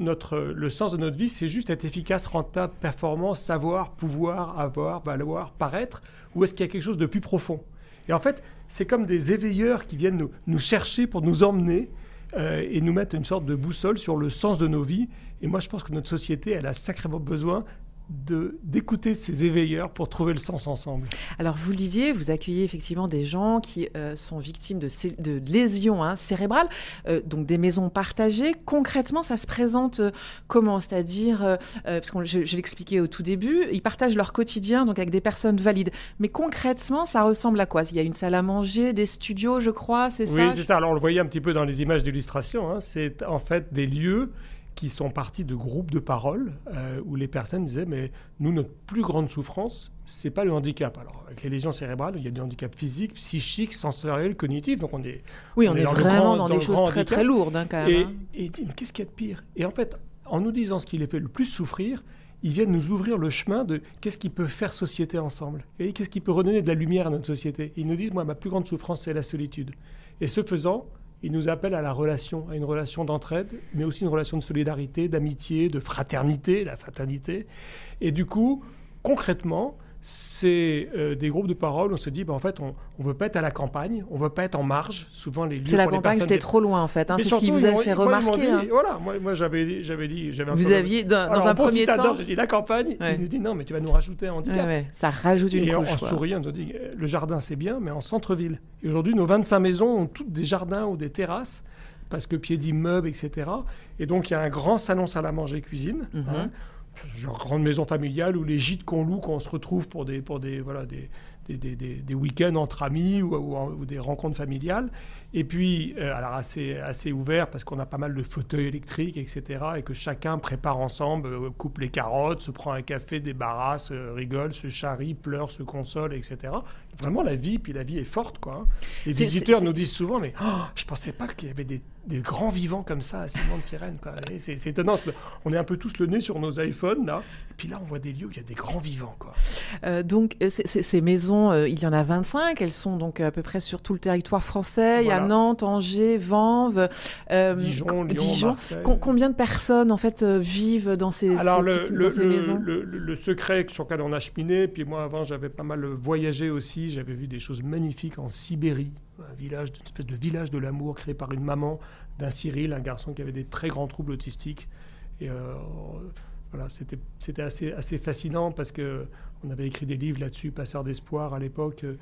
notre, le sens de notre vie, c'est juste être efficace, rentable, performant, savoir, pouvoir, avoir, valoir, paraître? Ou est-ce qu'il y a quelque chose de plus profond? Et en fait, c'est comme des éveilleurs qui viennent nous, nous chercher pour nous emmener euh, et nous mettre une sorte de boussole sur le sens de nos vies. Et moi, je pense que notre société, elle a sacrément besoin d'écouter ces éveilleurs pour trouver le sens ensemble. Alors vous le disiez, vous accueillez effectivement des gens qui euh, sont victimes de, de lésions hein, cérébrales, euh, donc des maisons partagées. Concrètement, ça se présente euh, comment? C'est-à-dire, parce que je, je l'expliquais au tout début, ils partagent leur quotidien donc avec des personnes valides. Mais concrètement, ça ressemble à quoi? Il y a une salle à manger, des studios, je crois, c'est ça? Oui, c'est ça. Alors on le voyait un petit peu dans les images d'illustration. Hein. C'est en fait des lieux qui sont partis de groupes de parole euh, où les personnes disaient mais nous notre plus grande souffrance c'est pas le handicap. Alors avec les lésions cérébrales il y a des handicaps physiques psychiques sensoriels cognitifs donc on est oui on, est, vraiment dans, des choses très très lourdes hein, quand même et, hein. et dit qu'est-ce qu'il y a de pire? Et en fait en nous disant ce qui les fait le plus souffrir ils viennent nous ouvrir le chemin de qu'est-ce qui peut faire société ensemble. Et qu'est-ce qui peut redonner de la lumière à notre société? Ils nous disent moi ma plus grande souffrance c'est la solitude. Et ce faisant il nous appelle à la relation, à une relation d'entraide, mais aussi une relation de solidarité, d'amitié, de fraternité, la fraternité. Et du coup, concrètement, c'est euh, des groupes de parole. On se dit, ben, en fait, on ne veut pas être à la campagne, on ne veut pas être en marge. Souvent, les lieux C'est la campagne, c'était trop loin, en fait. Hein, c'est ce qui vous a fait remarquer. Hein. Voilà, moi, moi j'avais, j'avais dit. J'avais vous aviez, dans, dans un premier temps. J'ai dit la campagne. Il nous dit, non, mais tu vas nous rajouter un handicap. Ouais, ça rajoute une et couche. En, en souriant, on nous dit, le jardin, c'est bien, mais en centre-ville. Et aujourd'hui, nos 25 maisons ont toutes des jardins ou des terrasses parce que pied d'immeuble, etc. Et donc, il y a un grand salon salle à manger cuisine. Mm -hmm genre grande maison familiale ou les gîtes qu'on loue quand on se retrouve pour des, pour des, voilà, des, des, des, des week-ends entre amis ou, ou, ou, des rencontres familiales. Et puis, euh, alors assez, assez ouvert parce qu'on a pas mal de fauteuils électriques, etc. Et que chacun prépare ensemble, euh, coupe les carottes, se prend un café, débarrasse, euh, rigole, se charrie, pleure, se console, etc. Vraiment la vie, puis la vie est forte, quoi. Hein. Les visiteurs nous disent souvent, mais oh, je pensais pas qu'il y avait des, des, grands vivants comme ça à Simon de Sérène. C'est étonnant. On est un peu tous le nez sur nos iPhones, là. Et puis là, on voit des lieux où il y a des grands vivants, quoi. Euh, donc, ces maisons, euh, il y en a 25. Elles sont donc à peu près sur tout le territoire français. Voilà. Il y a Nantes, Angers, Vanves, euh, Dijon, Lyon, Dijon. Combien de personnes, en fait, vivent dans ces, Alors, ces, le, petites, le, dans ces le, maisons le, secret sur lequel on a cheminé, puis moi, avant, j'avais pas mal voyagé aussi. J'avais vu des choses magnifiques en Sibérie, un village, une espèce de village de l'amour créé par une maman d'un Cyril, un garçon qui avait des très grands troubles autistiques. Et euh, voilà, c'était assez, assez fascinant parce que on avait écrit des livres là-dessus, Passeur d'espoir à l'époque. Euh,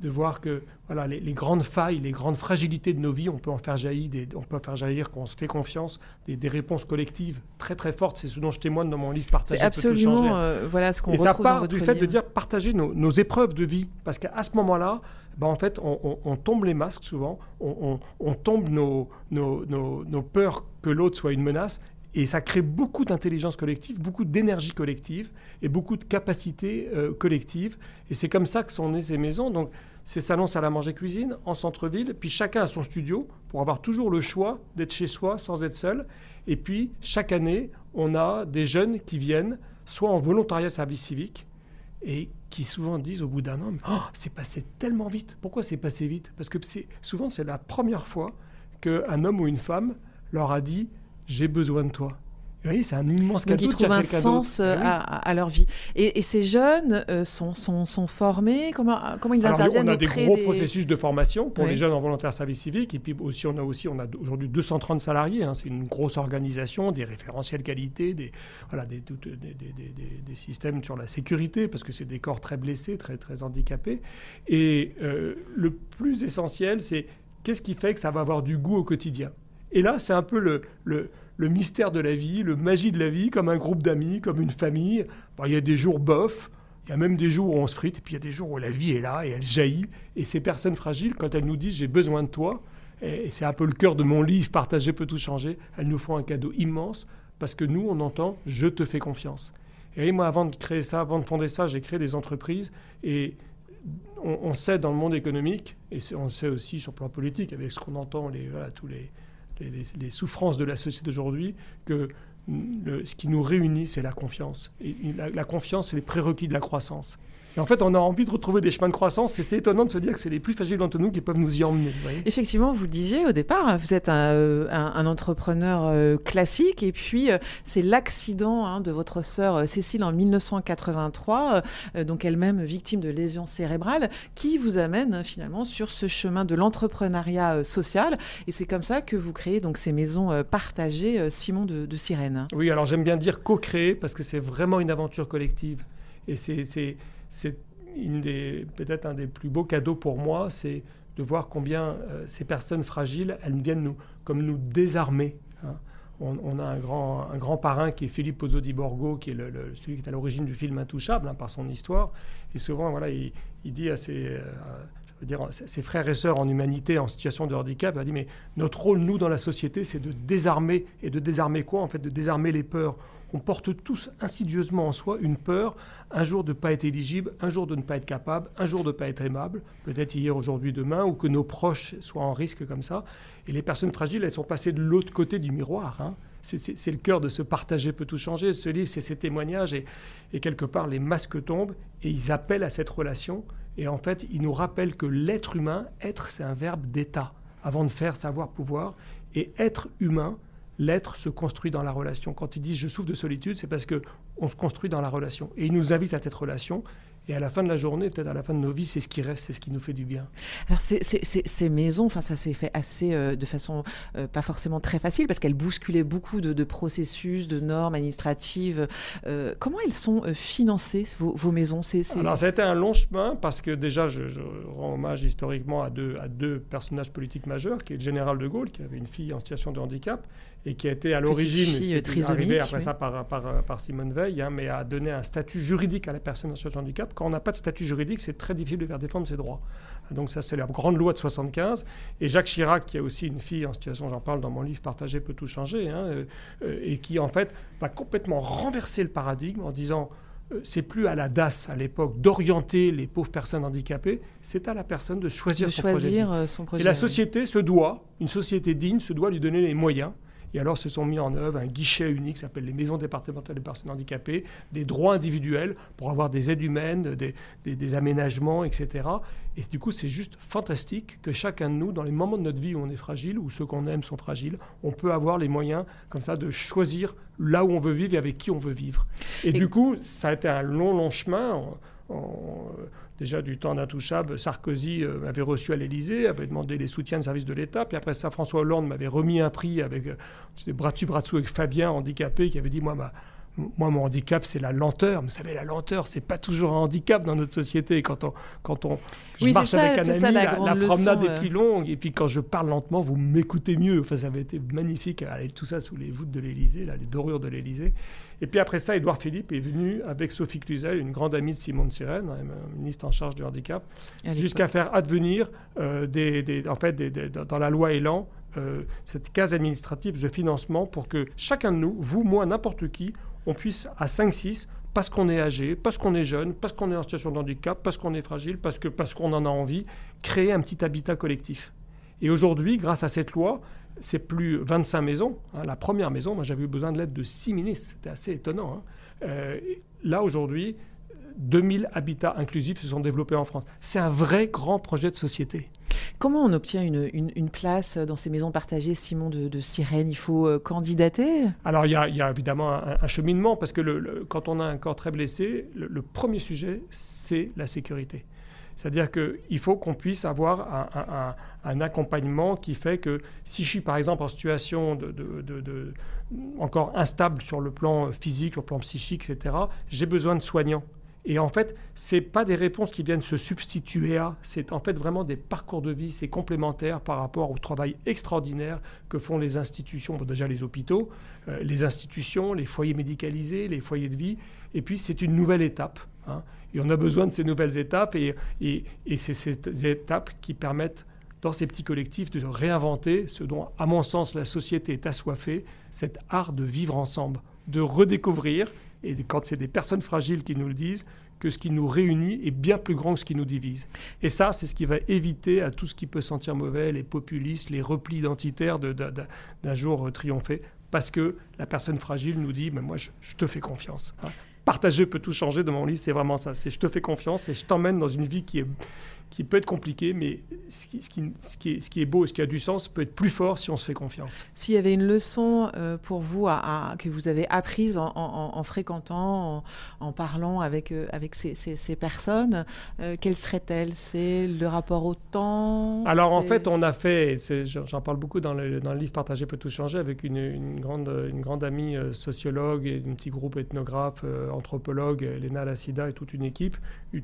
de voir que voilà, les, les, grandes failles, les grandes fragilités de nos vies, on peut en faire jaillir, des, on peut en faire jaillir quand on se fait confiance, des, des, réponses collectives très très fortes. C'est ce dont je témoigne dans mon livre Partager C'est absolument euh, voilà ce qu'on retrouve Et ça part dans du fait de dire partager nos, nos épreuves de vie, parce qu'à ce moment-là, ben en fait, on, tombe les masques souvent, on, tombe nos, nos, nos, nos peurs que l'autre soit une menace, et ça crée beaucoup d'intelligence collective, beaucoup d'énergie collective et beaucoup de capacités euh, collectives. Et c'est comme ça que sont nées ces maisons. Donc, ces salons salle à manger cuisine en centre-ville. Puis chacun a son studio pour avoir toujours le choix d'être chez soi sans être seul. Et puis, chaque année, on a des jeunes qui viennent, soit en volontariat service civique, et qui souvent disent au bout d'un an, oh, c'est passé tellement vite. Pourquoi c'est passé vite? Parce que souvent, c'est la première fois qu'un homme ou une femme leur a dit j'ai besoin de toi. Vous voyez, c'est un immense cadeau. Donc ils trouvent un sens euh, à, à, leur vie. Et, et ces jeunes euh, sont, sont, sont, formés? Comment, comment ils Alors, interviennent? On a des gros des... processus de formation pour oui. les jeunes en volontaire service civique. Et puis aussi, on a aussi, on a aujourd'hui 230 salariés. Hein, c'est une grosse organisation, des référentiels qualité, des, voilà, des, des, des, des systèmes sur la sécurité, parce que c'est des corps très blessés, très, très handicapés. Et euh, le plus essentiel, c'est qu'est-ce qui fait que ça va avoir du goût au quotidien? Et là, c'est un peu le, le, le, mystère de la vie, le magie de la vie, comme un groupe d'amis, comme une famille. Il y a des jours bof, il y a même des jours où on se frite, et puis il y a des jours où la vie est là et elle jaillit. Et ces personnes fragiles, quand elles nous disent j'ai besoin de toi, et c'est un peu le cœur de mon livre, Partager peut tout changer, elles nous font un cadeau immense parce que nous, on entend Je te fais confiance. Et moi, avant de créer ça, avant de fonder ça, j'ai créé des entreprises et on, sait dans le monde économique, et on sait aussi sur le plan politique, avec ce qu'on entend, les, voilà, tous les, les, souffrances de la société d'aujourd'hui, que ce qui nous réunit, c'est la confiance. Et la confiance, c'est les prérequis de la croissance en fait, on a envie de retrouver des chemins de croissance et c'est étonnant de se dire que c'est les plus fragiles d'entre nous qui peuvent nous y emmener. Effectivement, vous le disiez au départ, vous êtes un, euh, entrepreneur euh, classique et puis euh, c'est l'accident hein, de votre sœur Cécile en 1983, donc elle-même victime de lésions cérébrales, qui vous amène finalement sur ce chemin de l'entrepreneuriat social. Et c'est comme ça que vous créez donc ces maisons partagées, Simon de, de Sirène. Oui, alors j'aime bien dire co-créer parce que c'est vraiment une aventure collective. Et c'est c'est peut-être un des plus beaux cadeaux pour moi, c'est de voir combien euh, ces personnes fragiles, elles viennent nous, comme nous désarmer. Hein. On, a un grand, parrain qui est Philippe Pozzo di Borgo, qui est celui qui est à l'origine du film Intouchable, hein, par son histoire. Et souvent, voilà, il, dit à ses, euh, ses, frères et sœurs en humanité, en situation de handicap, il dit, mais notre rôle, nous, dans la société, c'est de désarmer. Et de désarmer quoi En fait, de désarmer les peurs on porte tous insidieusement en soi une peur, un jour de ne pas être éligible, un jour de ne pas être capable, un jour de ne pas être aimable, peut-être hier, aujourd'hui, demain, ou que nos proches soient en risque comme ça. Et les personnes fragiles, elles sont passées de l'autre côté du miroir. Hein. C'est le cœur de ce partager peut tout changer. Ce livre, c'est ces témoignages et, et, quelque part, les masques tombent et ils appellent à cette relation. Et en fait, ils nous rappellent que l'être humain, être, c'est un verbe d'état. Avant de faire, savoir, pouvoir. Et être humain, l'être se construit dans la relation. Quand ils disent je souffre de solitude, c'est parce que on se construit dans la relation. Et ils nous invitent à cette relation. Et à la fin de la journée, peut-être à la fin de nos vies, c'est ce qui reste, c'est ce qui nous fait du bien. Alors ces maisons, enfin ça s'est fait assez euh, de façon euh, pas forcément très facile parce qu'elles bousculaient beaucoup de, processus, de normes administratives. Euh, comment elles sont financées vos, maisons? Alors ça a été un long chemin parce que déjà je, rends hommage historiquement à deux, à deux personnages politiques majeurs, qui est le général de Gaulle, qui avait une fille en situation de handicap, et qui a été à l'origine, arrivé après ça par, par, par, Simone Veil, hein, mais a donné un statut juridique à la personne en situation de handicap. Quand on n'a pas de statut juridique, c'est très difficile de faire défendre ses droits. Donc ça, c'est la grande loi de 75. Et Jacques Chirac, qui a aussi une fille en situation, j'en parle dans mon livre Partager peut tout changer, hein, euh, euh, et qui en fait va complètement renverser le paradigme en disant euh, c'est plus à la DAS à l'époque d'orienter les pauvres personnes handicapées, c'est à la personne de choisir, son, choisir son, projet. Et la société se doit, une société digne se doit lui donner les moyens et alors se sont mis en œuvre un guichet unique qui s'appelle les maisons départementales des personnes handicapées, des droits individuels pour avoir des aides humaines, des, aménagements, etc. Et du coup, c'est juste fantastique que chacun de nous, dans les moments de notre vie où on est fragile, où ceux qu'on aime sont fragiles, on peut avoir les moyens comme ça de choisir là où on veut vivre et avec qui on veut vivre. Et, du coup, ça a été un long, long chemin déjà du temps d'intouchable, Sarkozy euh, m'avait reçu à l'Élysée, avait demandé les soutiens de services de l'État. Puis après ça, François Hollande m'avait remis un prix avec euh, bras dessus, bras dessous avec Fabien, handicapé, qui avait dit Moi, moi mon handicap, c'est la lenteur. Vous savez, la lenteur, c'est pas toujours un handicap dans notre société. Quand on, quand on je marche avec un ami, la, promenade est euh. plus longue. Et puis quand je parle lentement, vous m'écoutez mieux. Enfin, ça avait été magnifique. tout ça sous les voûtes de l'Élysée, les dorures de l'Élysée. Et puis après ça, Édouard Philippe est venu avec Sophie Cluzel, une grande amie de Simone Sirène, ministre en charge du handicap, jusqu'à faire advenir euh, des, en fait, dans la loi Elan euh, cette case administrative de financement pour que chacun de nous, vous, moi, n'importe qui, on puisse à 5-6 parce qu'on est âgé, parce qu'on est jeune, parce qu'on est en situation de handicap, parce qu'on est fragile, parce qu'on parce qu'on en a envie, créer un petit habitat collectif. Et aujourd'hui, grâce à cette loi, c'est plus 25 maisons. Hein. La première maison, moi j'avais eu besoin de l'aide de 6 ministres. C'était assez étonnant. Hein. Euh, là, aujourd'hui, 2000 habitats inclusifs se sont développés en France. C'est un vrai grand projet de société. Comment on obtient une, place dans ces maisons partagées, Simon de, de Sirène? Il faut euh, candidater? Alors, il y, a, évidemment un, cheminement, parce que quand on a un corps très blessé, le premier sujet, c'est la sécurité. C'est-à-dire qu'il faut qu'on puisse avoir un, accompagnement qui fait que si je suis par exemple en situation encore instable sur le plan physique, sur le plan psychique, etc., j'ai besoin de soignants. Et en fait, ce n'est pas des réponses qui viennent se substituer à, c'est en fait vraiment des parcours de vie, c'est complémentaire par rapport au travail extraordinaire que font les institutions, déjà les hôpitaux, euh, les institutions, les foyers médicalisés, les foyers de vie, et puis c'est une nouvelle étape. Hein. Et on a besoin de ces nouvelles étapes et, c'est ces étapes qui permettent dans ces petits collectifs, de réinventer ce dont, à mon sens, la société est assoiffée, cet art de vivre ensemble, de redécouvrir, et quand c'est des personnes fragiles qui nous le disent, que ce qui nous réunit est bien plus grand que ce qui nous divise. Et ça, c'est ce qui va éviter à tout ce qui peut sentir mauvais, les populistes, les replis identitaires d'un jour triompher, parce que la personne fragile nous dit, mais moi, je, te fais confiance. Hein. Partager peut tout changer de mon livre, c'est vraiment ça. C'est je te fais confiance et je t'emmène dans une vie qui est qui peut être compliqué, mais ce qui, ce, qui, ce, qui est, ce qui, est, beau, ce qui a du sens, peut être plus fort si on se fait confiance. S'il y avait une leçon euh, pour vous à, que vous avez apprise en, en, fréquentant, en, parlant avec, euh, avec ces, ces, ces personnes, euh, quelle serait-elle? C'est le rapport au temps? Alors en fait, on a fait, j'en parle beaucoup dans le, dans le, livre Partager peut tout changer, avec une, une grande, une grande amie sociologue et un petit groupe ethnographe, anthropologue, Léna Lassida et toute une équipe,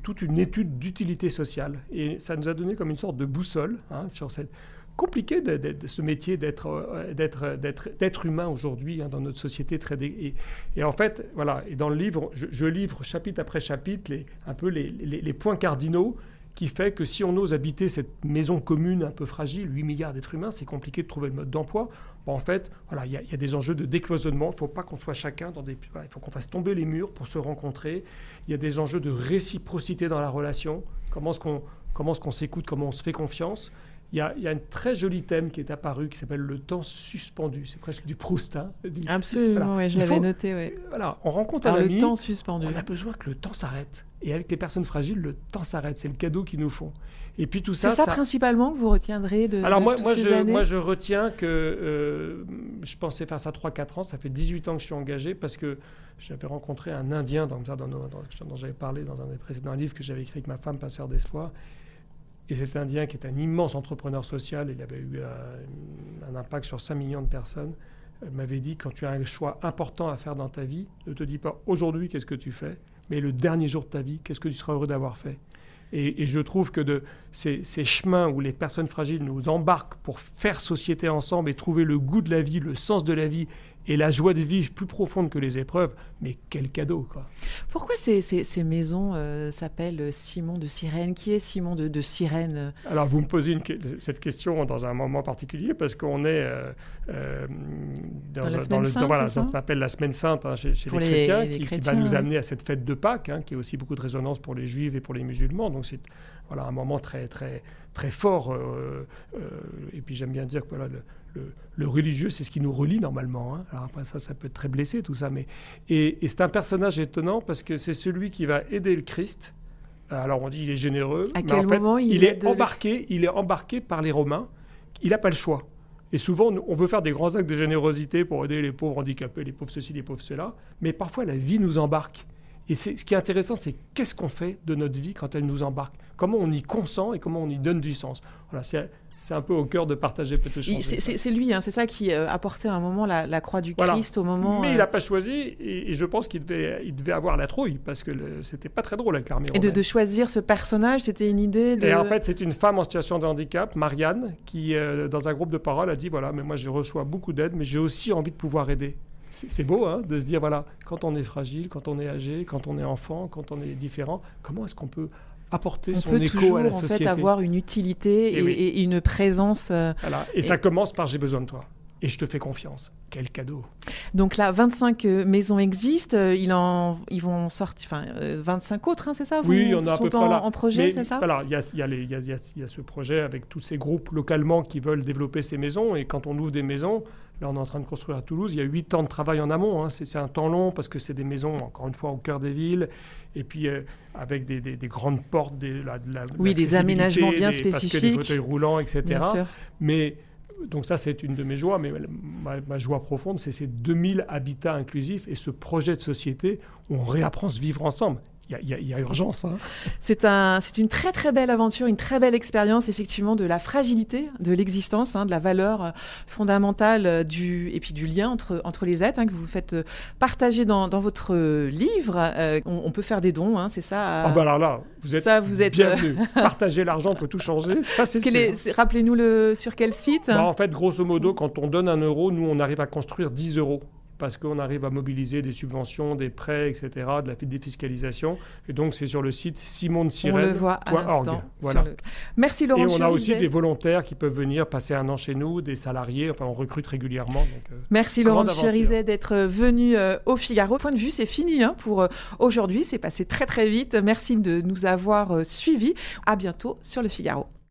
toute une étude d'utilité sociale et ça nous a donné comme une sorte de boussole hein, sur cette compliqué de, ce métier d'être euh, d'être d'être humain aujourd'hui hein, dans notre société très et, et, en fait voilà et dans le livre je, livre chapitre après chapitre les, un peu les, les, points cardinaux qui fait que si on ose habiter cette maison commune un peu fragile 8 milliards d'êtres humains c'est compliqué de trouver le mode d'emploi. Bon, en fait voilà il y, y, a des enjeux de décloisonnement. Il faut pas qu'on soit chacun dans des il faut qu'on fasse tomber les murs pour se rencontrer. Il y a des enjeux de réciprocité dans la relation. Comment est-ce qu'on comment est-ce qu'on s'écoute, comment on se fait confiance. Il y, a, il y, a, un très joli thème qui est apparu qui s'appelle le temps suspendu. C'est presque du Proust. Hein, (laughs) Absolument, je l'avais noté. Ouais. Voilà, on rencontre un ami. Le temps suspendu. On a besoin que le temps s'arrête. Et avec les personnes fragiles, le temps s'arrête. C'est le cadeau qu'ils nous font. Et puis tout ça. C'est ça, principalement que vous retiendrez de. Alors moi, moi, ces je, années moi, je retiens que euh, je pensais faire ça 3-4 ans. Ça fait 18 ans que je suis engagé parce que j'avais rencontré un Indien dans, dans, dans, dont j'avais parlé dans un des précédents livres que j'avais écrit avec ma femme, Passeur d'espoir. Et cet Indien, qui est un immense entrepreneur social, il avait eu euh, un, impact sur 5 millions de personnes, euh, m'avait dit, quand tu as un choix important à faire dans ta vie, ne te dis pas aujourd'hui qu'est-ce que tu fais, mais le dernier jour de ta vie, qu'est-ce que tu seras heureux d'avoir fait. Et, je trouve que de ces, ces, chemins où les personnes fragiles nous embarquent pour faire société ensemble et trouver le goût de la vie, le sens de la vie et la joie de vivre plus profonde que les épreuves, mais quel cadeau quoi. Pourquoi ces, ces, maisons euh, s'appellent Simon de Sirène? Qui est Simon de, de Sirène? Alors vous me posez une, cette question dans un moment particulier parce qu'on est euh, euh, dans, dans, dans, le, Sainte, voilà, ce qu'on appelle la semaine sainte hein, chez, les, chrétiens, qui, va nous amener à cette fête de Pâques, hein, qui a aussi beaucoup de résonance pour les juifs et pour les musulmans. Donc c'est voilà, un moment très, très, très fort. et puis j'aime bien dire que voilà, le, le, religieux, c'est ce qui nous relie normalement. Hein. Alors après ça, ça peut être très blessé tout ça, mais et, c'est un personnage étonnant parce que c'est celui qui va aider le Christ. Alors on dit il est généreux, à quel moment il, est embarqué, il est embarqué par les Romains. Il n'a pas le choix. Et souvent, on veut faire des grands actes de générosité pour aider les pauvres handicapés, les pauvres ceci, les pauvres cela. Mais parfois, la vie nous embarque. Et ce qui est intéressant, c'est qu'est-ce qu'on fait de notre vie quand elle nous embarque? Comment on y consent et comment on y donne du sens? Voilà, c'est c'est un peu au cœur de partager peut-être C'est lui, hein, c'est ça qui euh, apportait à un moment la, croix du Christ au moment. Mais il n'a euh, pas choisi et, je pense qu'il devait, il devait avoir la trouille parce que c'était pas très drôle avec l'armée Et de, choisir ce personnage, c'était une idée. De... Et en fait, c'est une femme en situation de handicap, Marianne, qui euh, dans un groupe de parole a dit voilà, mais moi je reçois beaucoup d'aide, mais j'ai aussi envie de pouvoir aider. C'est beau hein, de se dire voilà, quand on est fragile, quand on est âgé, quand on est enfant, quand on est différent, comment est-ce qu'on peut apporter on son peut écho toujours, à la en société. fait avoir une utilité et, et, une présence. Euh, voilà. Et, ça commence par j'ai besoin de toi. Et je te fais confiance. Quel cadeau. Donc là, 25 euh, maisons existent. Euh, ils, en, ils vont sortir, enfin, 25 autres, hein, c'est ça Oui, on a à peu près là. en projet, c'est ça? Voilà, il y a, y, a y, a, y a, ce projet avec tous ces groupes localement qui veulent développer ces maisons. Et quand on ouvre des maisons, Là, on est en train de construire à Toulouse. Il y a huit ans de travail en amont. Hein. C'est un temps long parce que c'est des maisons, encore une fois, au cœur des villes. Et puis, euh, avec des, des, grandes portes, des, la, la, oui, des aménagements bien des, spécifiques. Parce que des fauteuils roulants, etc. Mais donc ça, c'est une de mes joies. Mais ma, ma joie profonde, c'est ces 2000 habitats inclusifs et ce projet de société où on réapprend à se vivre ensemble il y, a urgence. Hein. C'est un, une très très belle aventure, une très belle expérience effectivement de la fragilité de l'existence, hein, de la valeur euh, fondamentale euh, du, et puis du lien entre, entre les êtres hein, que vous faites euh, partager dans, dans votre livre. on, peut faire des dons, c'est ça Ah bah alors là, vous êtes, ça, vous êtes bienvenue. (laughs) Partager l'argent peut tout changer, ça c'est Rappelez-nous le sur quel site bah, En fait, grosso modo, quand on donne un euro, nous on arrive à construire 10 euros parce qu'on arrive à mobiliser des subventions, des prêts, etc., de la défiscalisation. Et donc, c'est sur le site On le voit à l'instant. Voilà. Le... Merci Laurent Et on a aussi des volontaires qui peuvent venir passer un an chez nous, des salariés. Enfin, on recrute régulièrement. Donc, euh, Merci Laurent Cherizet d'être venu euh, au Figaro. Point de vue, c'est fini hein, pour euh, aujourd'hui. C'est passé très très vite. Merci de nous avoir suivis. À bientôt sur le Figaro.